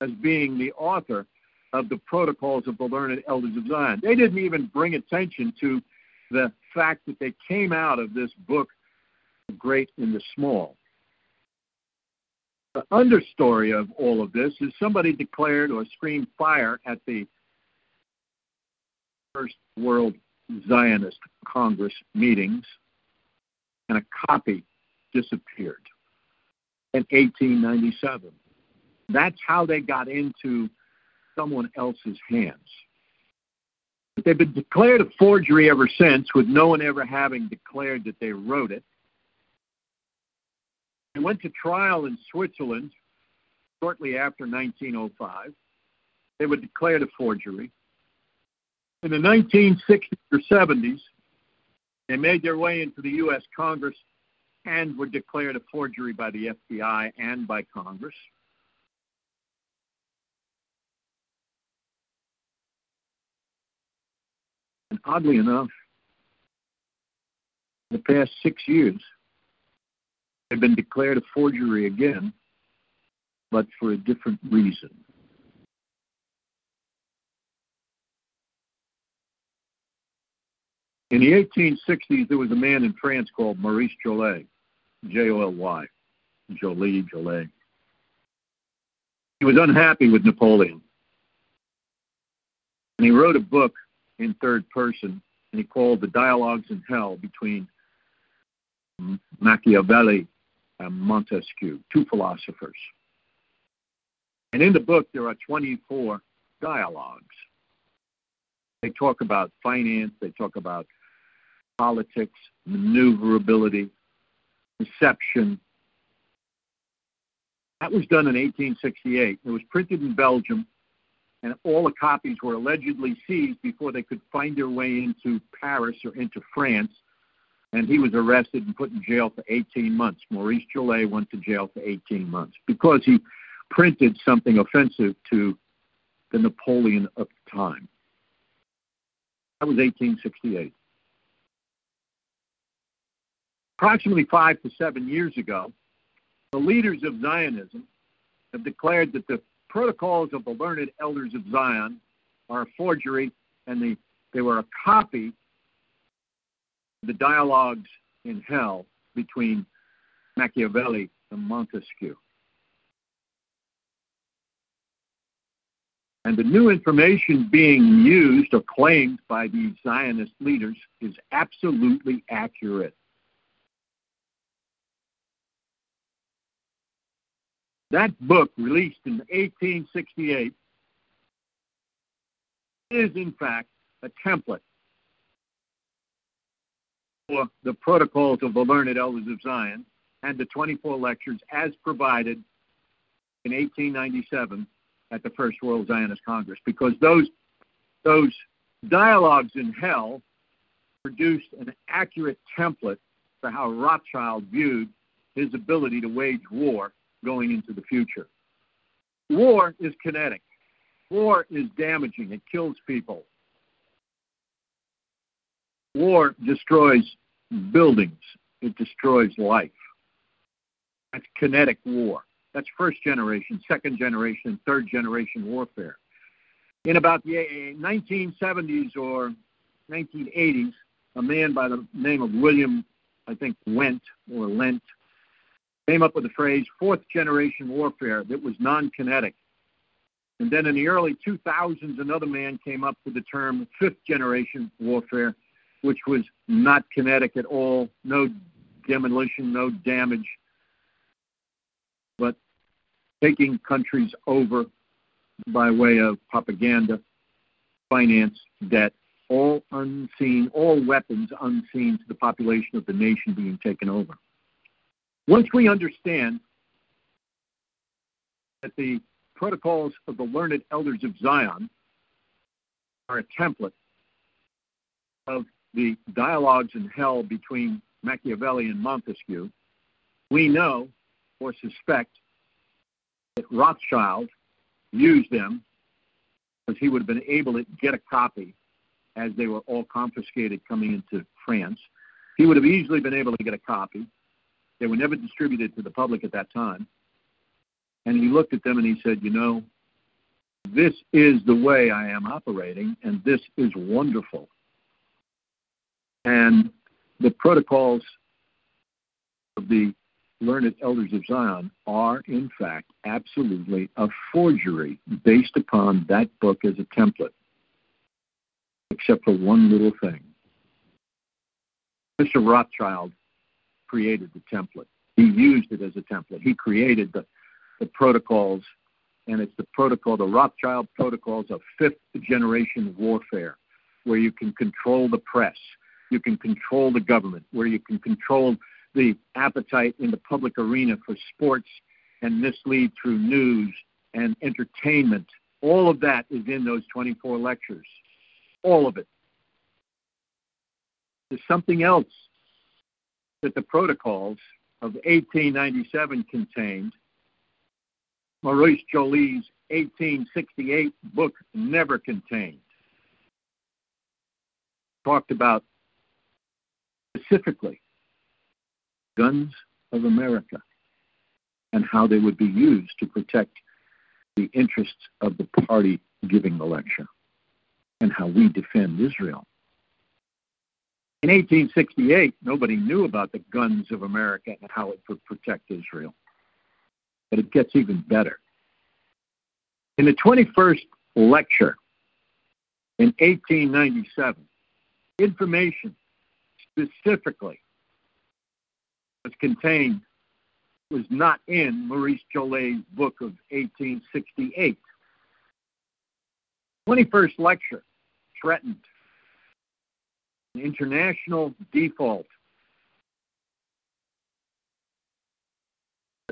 as being the author of the Protocols of the Learned Elders of Zion. They didn't even bring attention to the fact that they came out of this book, The Great and the Small. The understory of all of this is somebody declared or screamed fire at the First World Zionist Congress meetings, and a copy disappeared in 1897. That's how they got into someone else's hands. But they've been declared a forgery ever since, with no one ever having declared that they wrote it. They went to trial in Switzerland shortly after 1905. They were declared a forgery. In the 1960s or 70s, they made their way into the U.S. Congress and were declared a forgery by the FBI and by Congress. And oddly enough, the past six years, they've been declared a forgery again, but for a different reason. In the 1860s, there was a man in France called Maurice Joly, J O L Y, Joly, Joly. He was unhappy with Napoleon. And he wrote a book in third person, and he called The Dialogues in Hell between Machiavelli and Montesquieu, two philosophers. And in the book, there are 24 dialogues. They talk about finance, they talk about politics, maneuverability, deception. That was done in 1868. It was printed in Belgium, and all the copies were allegedly seized before they could find their way into Paris or into France. And he was arrested and put in jail for 18 months. Maurice Joly went to jail for 18 months because he printed something offensive to the Napoleon of the time. That was 1868. Approximately five to seven years ago, the leaders of Zionism have declared that the protocols of the learned elders of Zion are a forgery and they, they were a copy of the dialogues in hell between Machiavelli and Montesquieu. And the new information being used or claimed by these Zionist leaders is absolutely accurate. That book, released in 1868, is in fact a template for the protocols of the learned elders of Zion and the 24 lectures as provided in 1897 at the First World Zionist Congress, because those those dialogues in hell produced an accurate template for how Rothschild viewed his ability to wage war going into the future. War is kinetic. War is damaging. It kills people. War destroys buildings. It destroys life. That's kinetic war. That's first generation, second generation, third generation warfare. In about the uh, 1970s or 1980s, a man by the name of William, I think, Went or Lent, came up with the phrase fourth generation warfare that was non kinetic. And then in the early 2000s, another man came up with the term fifth generation warfare, which was not kinetic at all, no demolition, no damage, but taking countries over by way of propaganda, finance, debt, all unseen, all weapons unseen to the population of the nation being taken over. Once we understand that the protocols of the learned elders of Zion are a template of the dialogues in hell between Machiavelli and Montesquieu, we know or suspect that Rothschild used them because he would have been able to get a copy as they were all confiscated coming into France. He would have easily been able to get a copy they were never distributed to the public at that time. And he looked at them and he said, You know, this is the way I am operating, and this is wonderful. And the protocols of the learned elders of Zion are, in fact, absolutely a forgery based upon that book as a template, except for one little thing. Mr. Rothschild created the template. He used it as a template. He created the, the protocols, and it's the protocol, the Rothschild protocols of fifth generation warfare, where you can control the press, you can control the government, where you can control the appetite in the public arena for sports and mislead through news and entertainment. All of that is in those 24 lectures. All of it. There's something else that the protocols of 1897 contained, Maurice Joly's 1868 book never contained. Talked about specifically guns of America and how they would be used to protect the interests of the party giving the lecture and how we defend Israel. In 1868, nobody knew about the guns of America and how it could protect Israel. But it gets even better. In the 21st lecture in 1897, information specifically was contained was not in Maurice Joly's book of 1868. 21st lecture threatened international default,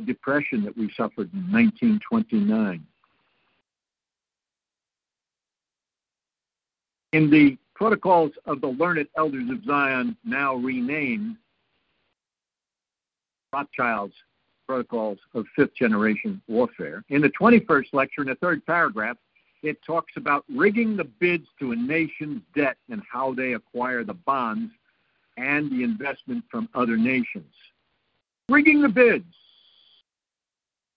depression that we suffered in 1929. In the Protocols of the Learned Elders of Zion, now renamed Rothschild's Protocols of Fifth Generation Warfare, in the 21st lecture, in the third paragraph, it talks about rigging the bids to a nation's debt and how they acquire the bonds and the investment from other nations. Rigging the bids.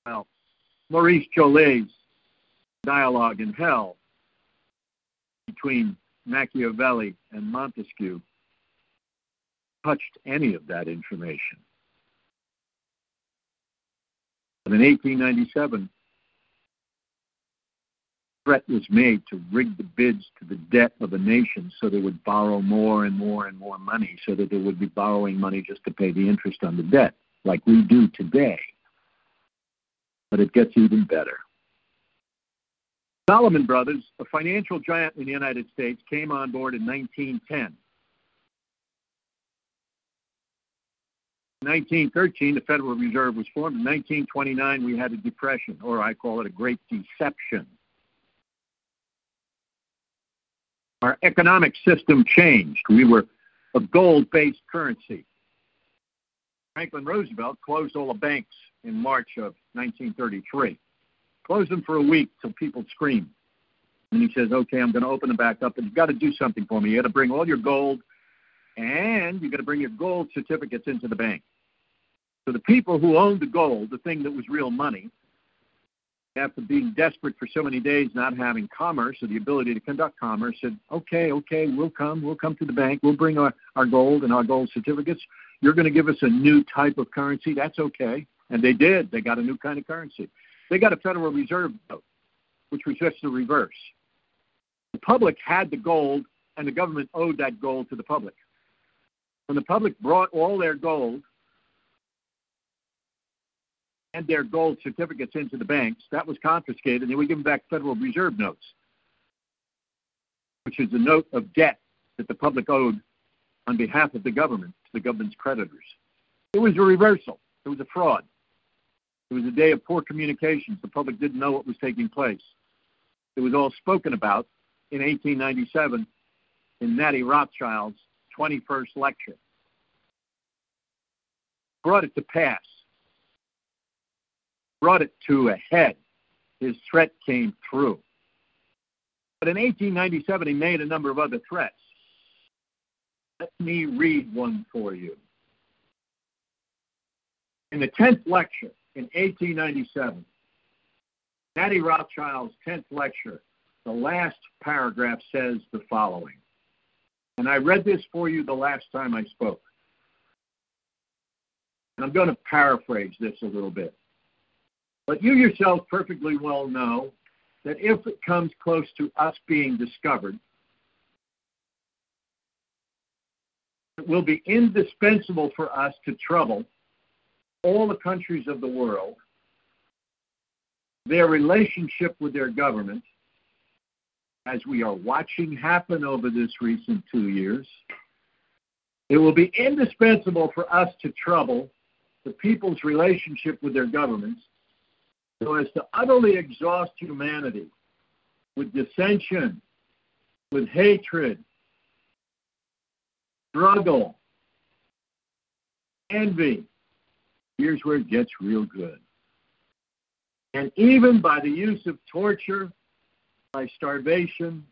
Well, Maurice Joly's dialogue in hell between Machiavelli and Montesquieu touched any of that information. But in 1897, threat was made to rig the bids to the debt of a nation so they would borrow more and more and more money so that they would be borrowing money just to pay the interest on the debt, like we do today. But it gets even better. Salomon Brothers, a financial giant in the United States, came on board in 1910. In 1913, the Federal Reserve was formed. In 1929, we had a depression, or I call it a great deception. Our economic system changed. We were a gold based currency. Franklin Roosevelt closed all the banks in March of 1933. Closed them for a week till people screamed. And he says, okay, I'm going to open them back up, but you've got to do something for me. you got to bring all your gold and you've got to bring your gold certificates into the bank. So the people who owned the gold, the thing that was real money, after being desperate for so many days, not having commerce or the ability to conduct commerce, said, okay, okay, we'll come. We'll come to the bank. We'll bring our, our gold and our gold certificates. You're going to give us a new type of currency. That's okay. And they did. They got a new kind of currency. They got a Federal Reserve note, which was just the reverse. The public had the gold, and the government owed that gold to the public. When the public brought all their gold and their gold certificates into the banks. That was confiscated, and they would give them back Federal Reserve notes, which is a note of debt that the public owed on behalf of the government to the government's creditors. It was a reversal. It was a fraud. It was a day of poor communications. The public didn't know what was taking place. It was all spoken about in 1897 in Natty Rothschild's 21st lecture. Brought it to pass brought it to a head. His threat came through. But in 1897, he made a number of other threats. Let me read one for you. In the 10th lecture in 1897, Natty Rothschild's 10th lecture, the last paragraph says the following. And I read this for you the last time I spoke. And I'm going to paraphrase this a little bit. But you yourself perfectly well know that if it comes close to us being discovered, it will be indispensable for us to trouble all the countries of the world, their relationship with their government, as we are watching happen over this recent two years. It will be indispensable for us to trouble the people's relationship with their governments so as to utterly exhaust humanity with dissension, with hatred, struggle, envy. Here's where it gets real good. And even by the use of torture, by starvation,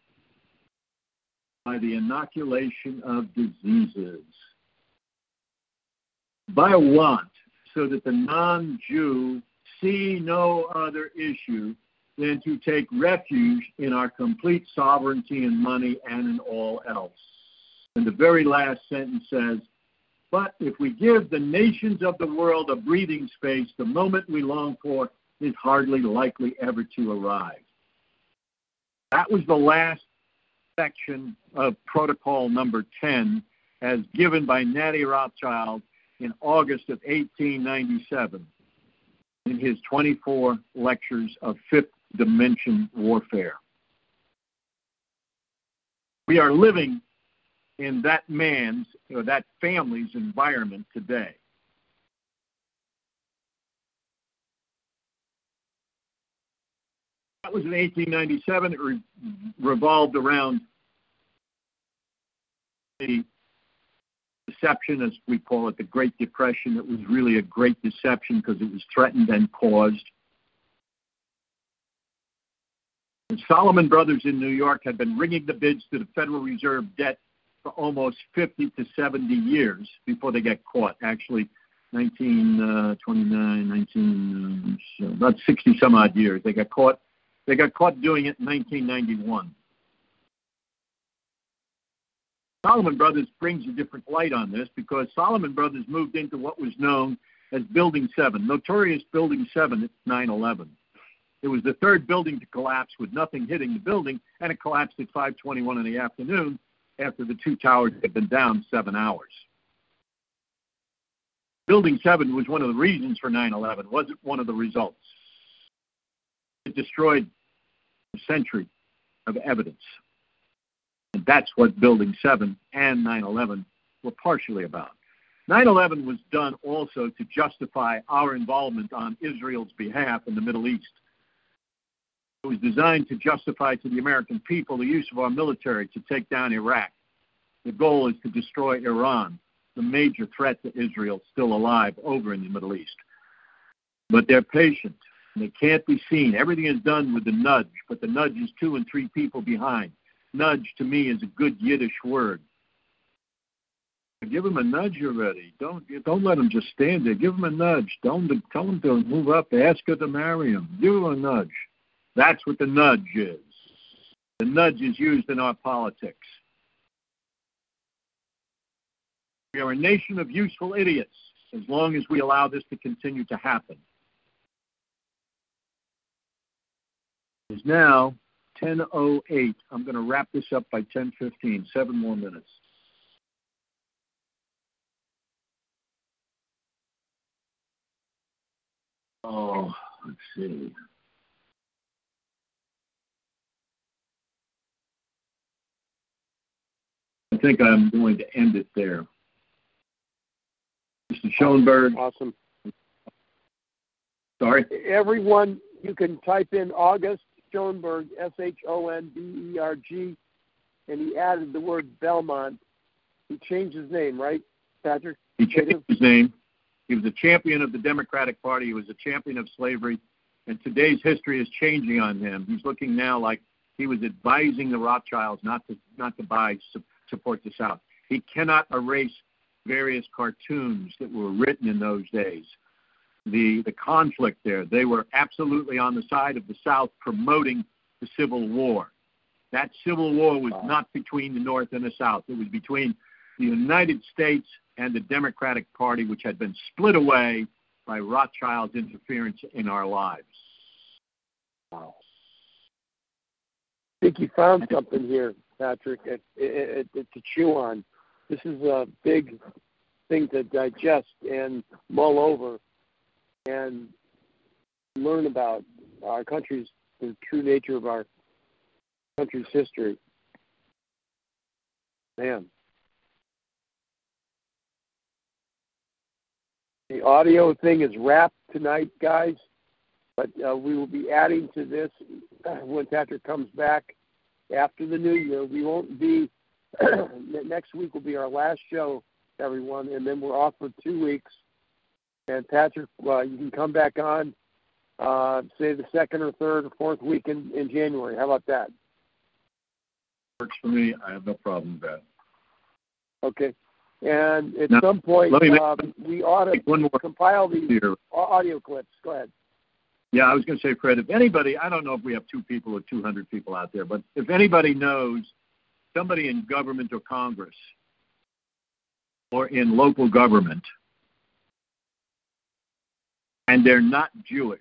by the inoculation of diseases. by want, So that the non Jew see no other issue than to take refuge in our complete sovereignty in money and in all else. And the very last sentence says, But if we give the nations of the world a breathing space, the moment we long for is hardly likely ever to arrive. That was the last section of protocol number 10 as given by Natty Rothschild in August of 1897 in his 24 lectures of fifth dimension warfare. We are living in that man's or that family's environment today. That was in 1897. It re- revolved around the deception, as we call it, the Great Depression. It was really a great deception because it was threatened and caused. The Salomon Brothers in New York had been ringing the bids to the Federal Reserve debt for almost 50 to 70 years before they get caught. Actually, 1929, 19, uh, about 60 some odd years. They got caught. They got caught doing it in 1991. Salomon Brothers brings a different light on this because Salomon Brothers moved into what was known as Building 7, notorious Building 7 at 9 11. It was the third building to collapse with nothing hitting the building, and it collapsed at 5:21 in the afternoon after the two towers had been down seven hours. Building 7 was one of the reasons for 9/11, wasn't one of the results. It destroyed a century of evidence. And that's what Building 7 and 9 11 were partially about. 9 11 was done also to justify our involvement on Israel's behalf in the Middle East. It was designed to justify to the American people the use of our military to take down Iraq. The goal is to destroy Iran, the major threat to Israel still alive over in the Middle East. But they're patient. They can't be seen. Everything is done with the nudge, but the nudge is two and three people behind. Nudge to me is a good Yiddish word. Give them a nudge already. Don't don't let them just stand there. Give them a nudge. Don't tell them to move up. Ask her to marry him. Give them a nudge. That's what the nudge is. The nudge is used in our politics. We are a nation of useful idiots as long as we allow this to continue to happen. Is now 10.08. I'm going to wrap this up by 10.15, seven more minutes. Oh, let's see. I think I'm going to end it there. Mr. Schoenberg. Awesome. Sorry? Everyone, you can type in August Schoenberg, S H O N B E R G, and he added the word Belmont. He changed his name, right, Patrick? He changed his name. He was a champion of the Democratic Party. He was a champion of slavery. And today's history is changing on him. He's looking now like he was advising the Rothschilds not to not to buy support the South. He cannot erase various cartoons that were written in those days the, the conflict there. They were absolutely on the side of the South promoting the Civil War. That Civil War was wow. not between the North and the South. It was between the United States and the Democratic Party, which had been split away by Rothschild's interference in our lives. Wow. I think you found something here, Patrick, it, it, it, to chew on. This is a big thing to digest and mull over and learn about our country's the true nature of our country's history. Man. The audio thing is wrapped tonight, guys, but uh, we will be adding to this when Patrick comes back after the new year. We won't be, next week will be our last show, everyone, and then we're off for two weeks and Patrick, uh, you can come back on, uh, say the second or third or fourth week in, in January. How about that? Works for me. I have no problem with that. Okay. And at Now, some point, um, we ought to compile these here. audio clips. Go ahead. Yeah, I was going to say, Fred, if anybody, I don't know if we have two people or 200 people out there, but if anybody knows somebody in government or Congress or in local government and they're not Jewish,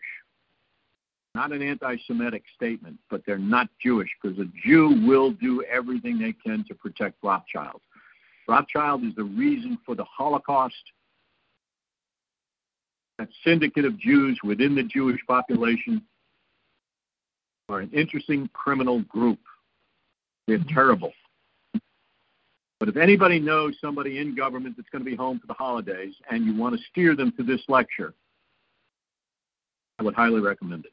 not an anti Semitic statement, but they're not Jewish because a Jew will do everything they can to protect Rothschild. Rothschild is the reason for the Holocaust that syndicate of Jews within the Jewish population are an interesting criminal group. They're terrible. But if anybody knows somebody in government that's going to be home for the holidays and you want to steer them to this lecture, I would highly recommend it.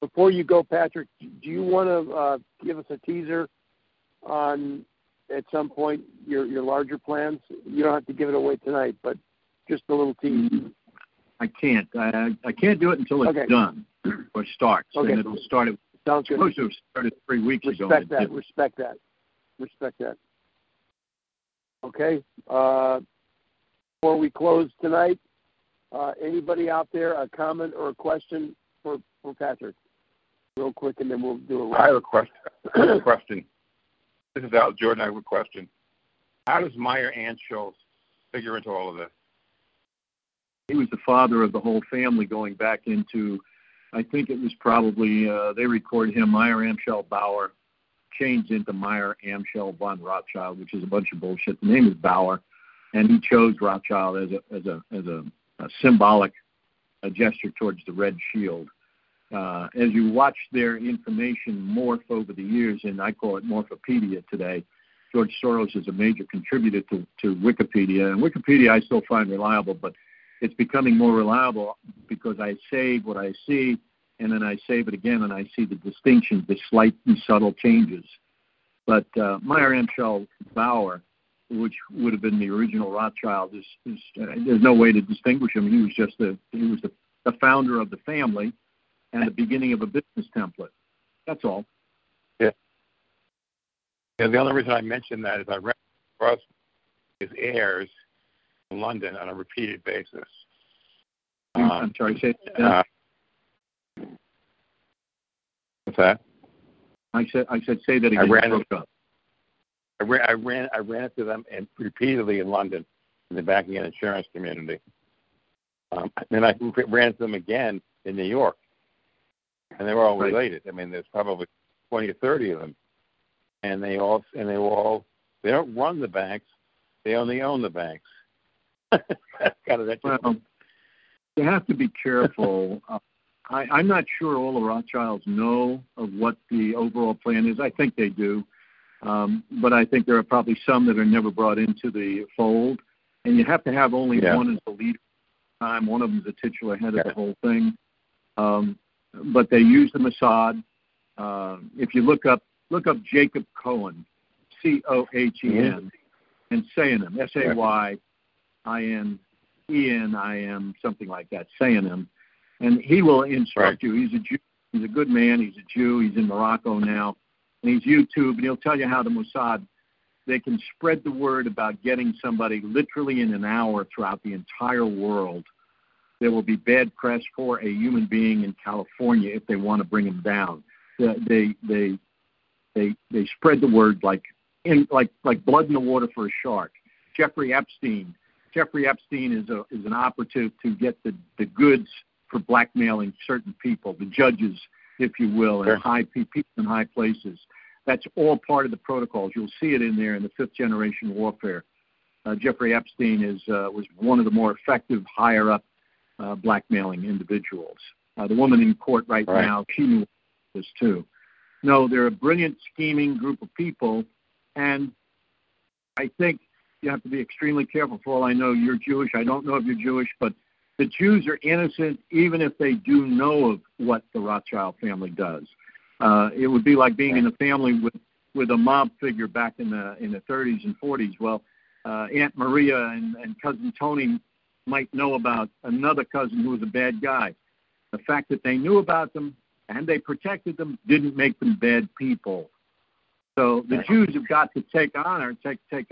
Before you go, Patrick, do you want to uh, give us a teaser on at some point your your larger plans? You don't have to give it away tonight, but just a little tease. I can't. I, I can't do it until it's Okay. done or starts. Okay. And it'll start. It Sounds good. supposed to have started three weeks ago. Respect that. Respect that. Respect that. Okay. Uh, before we close tonight, uh, anybody out there a comment or a question for for Patrick, real quick, and then we'll do a I wrap. have a question. I have a question. This is Al Jordan. I have a question. How does Meyer Amschel figure into all of this? he was the father of the whole family going back into I think it was probably uh, they record him Meyer Amschel Bauer changed into Meyer Amschel von Rothschild, which is a bunch of bullshit. The name is Bauer, and he chose Rothschild as a as a as a, a symbolic a gesture towards the Red Shield. Uh, as you watch their information morph over the years, and I call it Morphopedia today, George Soros is a major contributor to, to Wikipedia, and Wikipedia I still find reliable, but it's becoming more reliable because I save what I see, and then I save it again, and I see the distinctions, the slight and subtle changes. But uh, Meyer Amschel Bauer, which would have been the original Rothschild, is, is uh, there's no way to distinguish him. He was just the he was the, the founder of the family and the beginning of a business template. That's all. Yeah, Yeah. the only reason I mentioned that is I read across his heirs in London on a repeated basis. Um, I'm sorry. Say uh, what's that? I said I said say that I ran broke up. I ran, I ran, I ran into them and repeatedly in London in the banking and insurance community. Um, and I ran into them again in New York, and they were all related. I mean, there's probably twenty or thirty of them, and they all and they were all they don't run the banks, they only own the banks. Kind of. Well, you have to be careful. uh, I, I'm not sure all the Rothschilds know of what the overall plan is. I think they do, um, but I think there are probably some that are never brought into the fold. And you have to have only Yeah. one as the leader. at the Time one of them's the titular head of the whole thing. Um, but they use the Mossad. Uh, if you look up look up Jacob Cohen, C O H E N, and Sayanim, S A Y I N E N I M, something like that, Sayanim, and he will instruct Right. you. He's a Jew. He's a good man. He's a Jew. He's in Morocco now, he's YouTube, and he'll tell you how the Mossad they can spread the word about getting somebody literally in an hour throughout the entire world. There will be bad press for a human being in California if they want to bring him down. They they they they, spread the word like in like like blood in the water for a shark. Jeffrey Epstein. Jeffrey Epstein is a is an operative to get the the goods for blackmailing certain people, the judges, if you will, Sure. and high people in high places. That's all part of the protocols. You'll see it in there in the fifth generation warfare. Uh, Jeffrey Epstein is uh, was one of the more effective higher up uh, blackmailing individuals. Uh, the woman in court right, Right. now, she knew this too. No, they're a brilliant, scheming group of people, and I think you have to be extremely careful. For all I know, you're Jewish. I don't know if you're Jewish, but the Jews are innocent even if they do know of what the Rothschild family does. Uh, it would be like being in a family with with a mob figure back in the in the 30s and 40s. Well, uh, Aunt Maria and, and cousin Tony might know about another cousin who was a bad guy. The fact that they knew about them and they protected them didn't make them bad people. So the Jews have got to take honor, take take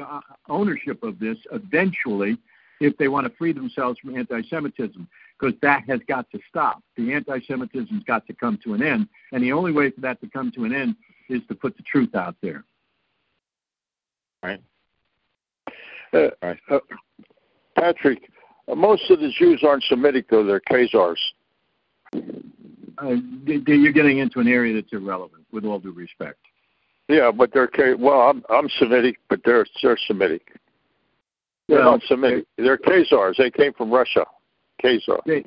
ownership of this eventually, if they want to free themselves from anti-Semitism, because that has got to stop. The anti-Semitism's got to come to an end, and the only way for that to come to an end is to put the truth out there. Right. Uh, right. Uh, Patrick, uh, most of the Jews aren't Semitic, though; they're Khazars. Uh, you're getting into an area that's irrelevant, with all due respect. Yeah, but they're well. I'm I'm Semitic, but they're they're Semitic. They're well, not Semitic. They're Khazars. They came from Russia. Khazar. They,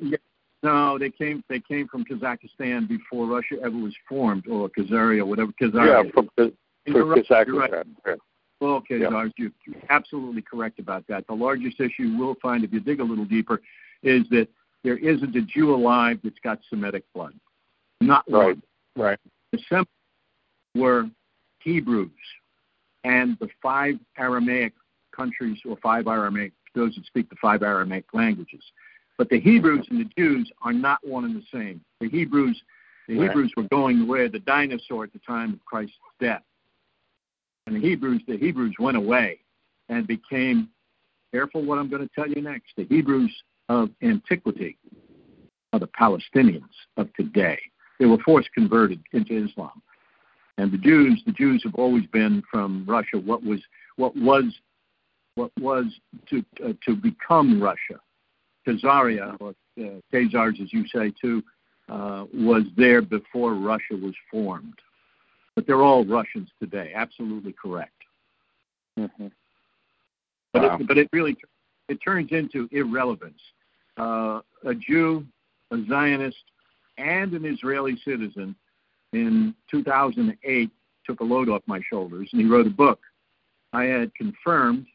no, they came they came from Kazakhstan before Russia ever was formed, or Khazaria, whatever Khazaria. Yeah, from, from Kazakhstan. Right. Yeah. Well, Khazars, yeah. you're absolutely correct about that. The largest issue you will find if you dig a little deeper is that there isn't a Jew alive that's got Semitic blood. Not right. One. Right. The Semites were Hebrews and the five Aramaic countries, or five Aramaic, those that speak the five Aramaic languages. But the Hebrews and the Jews are not one and the same. The Hebrews, the right. Hebrews were going of the dinosaur at the time of Christ's death, and the Hebrews, the Hebrews went away and became. Careful what I'm going to tell you next. The Hebrews of antiquity are the Palestinians of today. They were forced converted into Islam. And the Jews, the Jews have always been from Russia. What was what was what was to uh, to become Russia, Khazaria or uh, Khazars, as you say too, uh, was there before Russia was formed. But they're all Russians today. Absolutely correct. Mm-hmm. But, wow. it, but it really it turns into irrelevance. Uh, a Jew, a Zionist, and an Israeli citizen in 2008 took a load off my shoulders, and he wrote a book. I had confirmed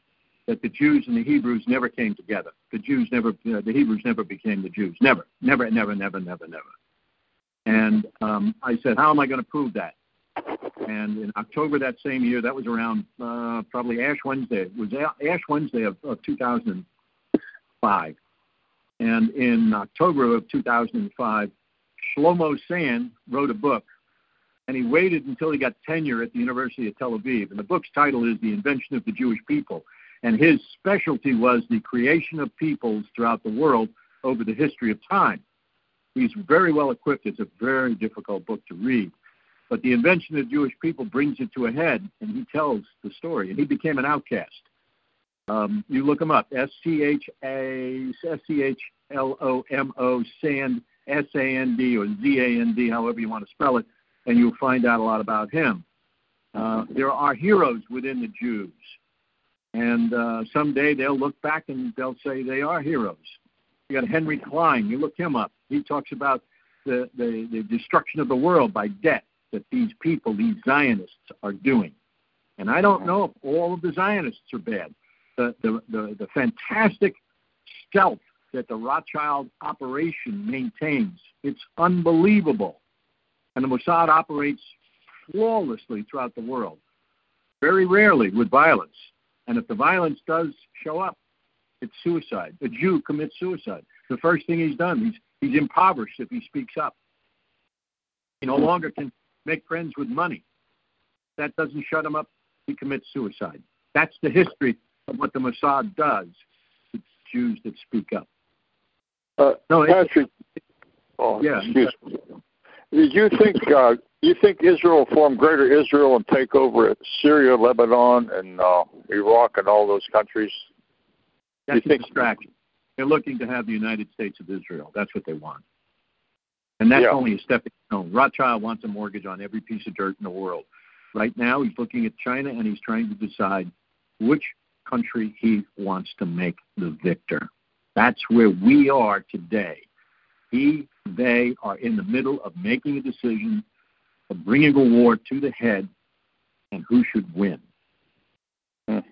that the Jews and the Hebrews never came together. The Jews never, uh, the Hebrews never became the Jews. Never, never, never, never, never, never. And um, I said, how am I going to prove that? And in October that same year, that was around uh, probably Ash Wednesday. It was Ash Wednesday of, of 2005. And in October of 2005, Shlomo Sand wrote a book and he waited until he got tenure at the University of Tel Aviv. And the book's title is The Invention of the Jewish People. And his specialty was the creation of peoples throughout the world over the history of time. He's very well equipped. It's a very difficult book to read. But the invention of the Jewish people brings it to a head, and he tells the story. And he became an outcast. Um, you look him up S C H A S C H L O M O Sand S A N D or Z A N D, however you want to spell it and you'll find out a lot about him. Uh, there are heroes within the Jews, and uh, someday they'll look back and they'll say they are heroes. You got Henry Klein. You look him up. He talks about the, the, the destruction of the world by debt that these people, these Zionists, are doing. And I don't know if all of the Zionists are bad. The, the, the, the fantastic stealth that the Rothschild operation maintains, it's unbelievable. And the Mossad operates flawlessly throughout the world, very rarely with violence. And if the violence does show up, it's suicide. A Jew commits suicide. The first thing he's done, he's, he's impoverished if he speaks up. He no longer can make friends with money. That doesn't shut him up. He commits suicide. That's the history of what the Mossad does to Jews that speak up. Uh, no, Patrick. Oh, yeah. Excuse me. Do you think uh, you think Israel will form Greater Israel and take over Syria, Lebanon, and uh, Iraq, and all those countries? That's you think, a distraction. They're looking to have the United States of Israel. That's what they want, and that's yeah. only a stepping stone. Rothschild wants a mortgage on every piece of dirt in the world. Right now, he's looking at China and he's trying to decide which country he wants to make the victor. That's where we are today. He, they are in the middle of making a decision of bringing a war to the head and who should win.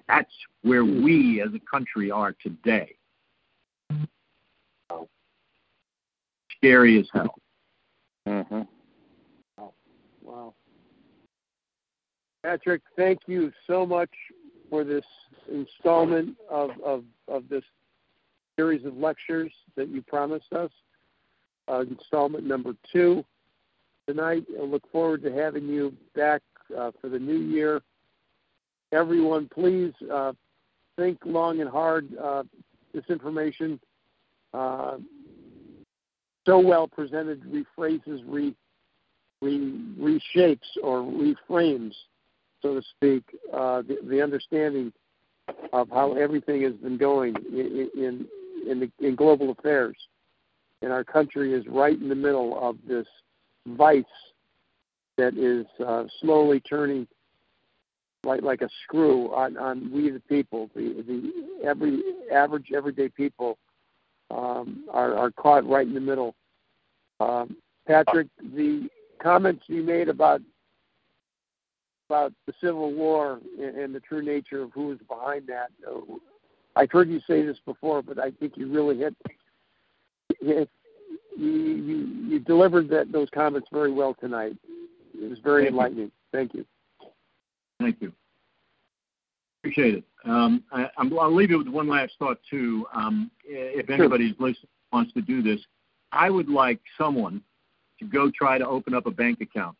That's where we as a country are today. Scary as hell. Mm-hmm. Wow. wow. Patrick, thank you so much for this installment of, of, of this series of lectures that you promised us uh, installment number two tonight. I look forward to having you back uh, for the new year. Everyone, please uh, think long and hard. Uh, this information, uh, so well presented, rephrases, re, re, reshapes, or reframes, so to speak, uh, the, the understanding of how everything has been going in in, in, the, in global affairs. And our country is right in the middle of this vice that is uh, slowly turning like like a screw on on we the people. The the every average everyday people um, are are caught right in the middle. Um, Patrick, the comments you made about about the Civil War and, and the true nature of who was behind that. Uh, I've heard you say this before, but I think you really hit you, you you delivered that those comments very well tonight. It was very Thank enlightening. You. Thank you. Thank you. Appreciate it. Um, I, will leave you with one last thought too. Um, if anybody's sure. listening wants to do this, I would like someone to go try to open up a bank account.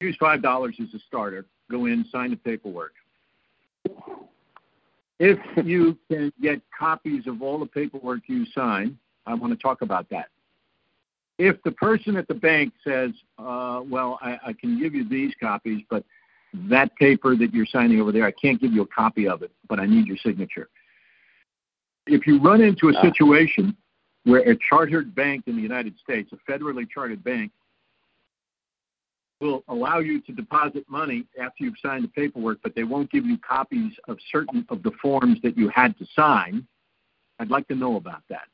Use five dollars as a starter. Go in, sign the paperwork. If you can get copies of all the paperwork you sign, I want to talk about that. If the person at the bank says, uh, well, I, I can give you these copies, but that paper that you're signing over there, I can't give you a copy of it, but I need your signature. If you run into a ah. situation where a chartered bank in the United States, a federally chartered bank, will allow you to deposit money after you've signed the paperwork, but they won't give you copies of certain of the forms that you had to sign, I'd like to know about that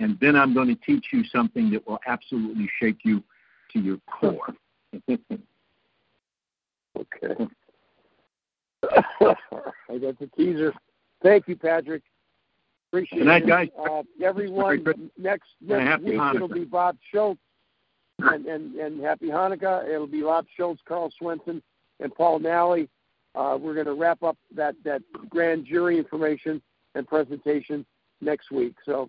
and then I'm going to teach you something that will absolutely shake you to your core. okay. I got the teaser. Thank you, Patrick. Appreciate it. Good night, it. guys. Uh, everyone, next next week it'll be Bob Schultz and, and, and Happy Hanukkah. It'll be Bob Schultz, Karl Swenson, and Paul Nally. Uh, we're going to wrap up that, that grand jury information and presentation next week. So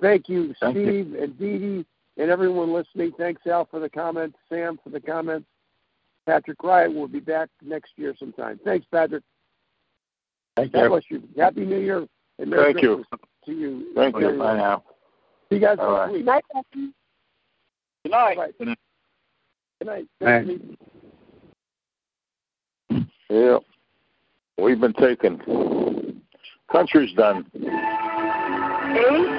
Thank you, Thank Steve you. and Dee Dee and everyone listening. Thanks, Al, for the comments, Sam for the comments. Patrick Wright will be back next year sometime. Thanks, Patrick. Thank God you. bless you. Happy New Year and Merry Thank you. To you. Thank you. Bye now. See you guys All next right. week. Night, Patrick. Good night. Bye. Good night. Good night. Night. Thanks, Steve. Yeah. We've been taken. Country's done. AUN,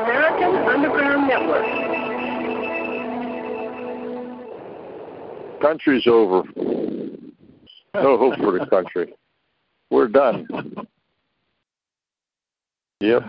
American Underground Network. Country's over. No hope for the country. We're done. Yep.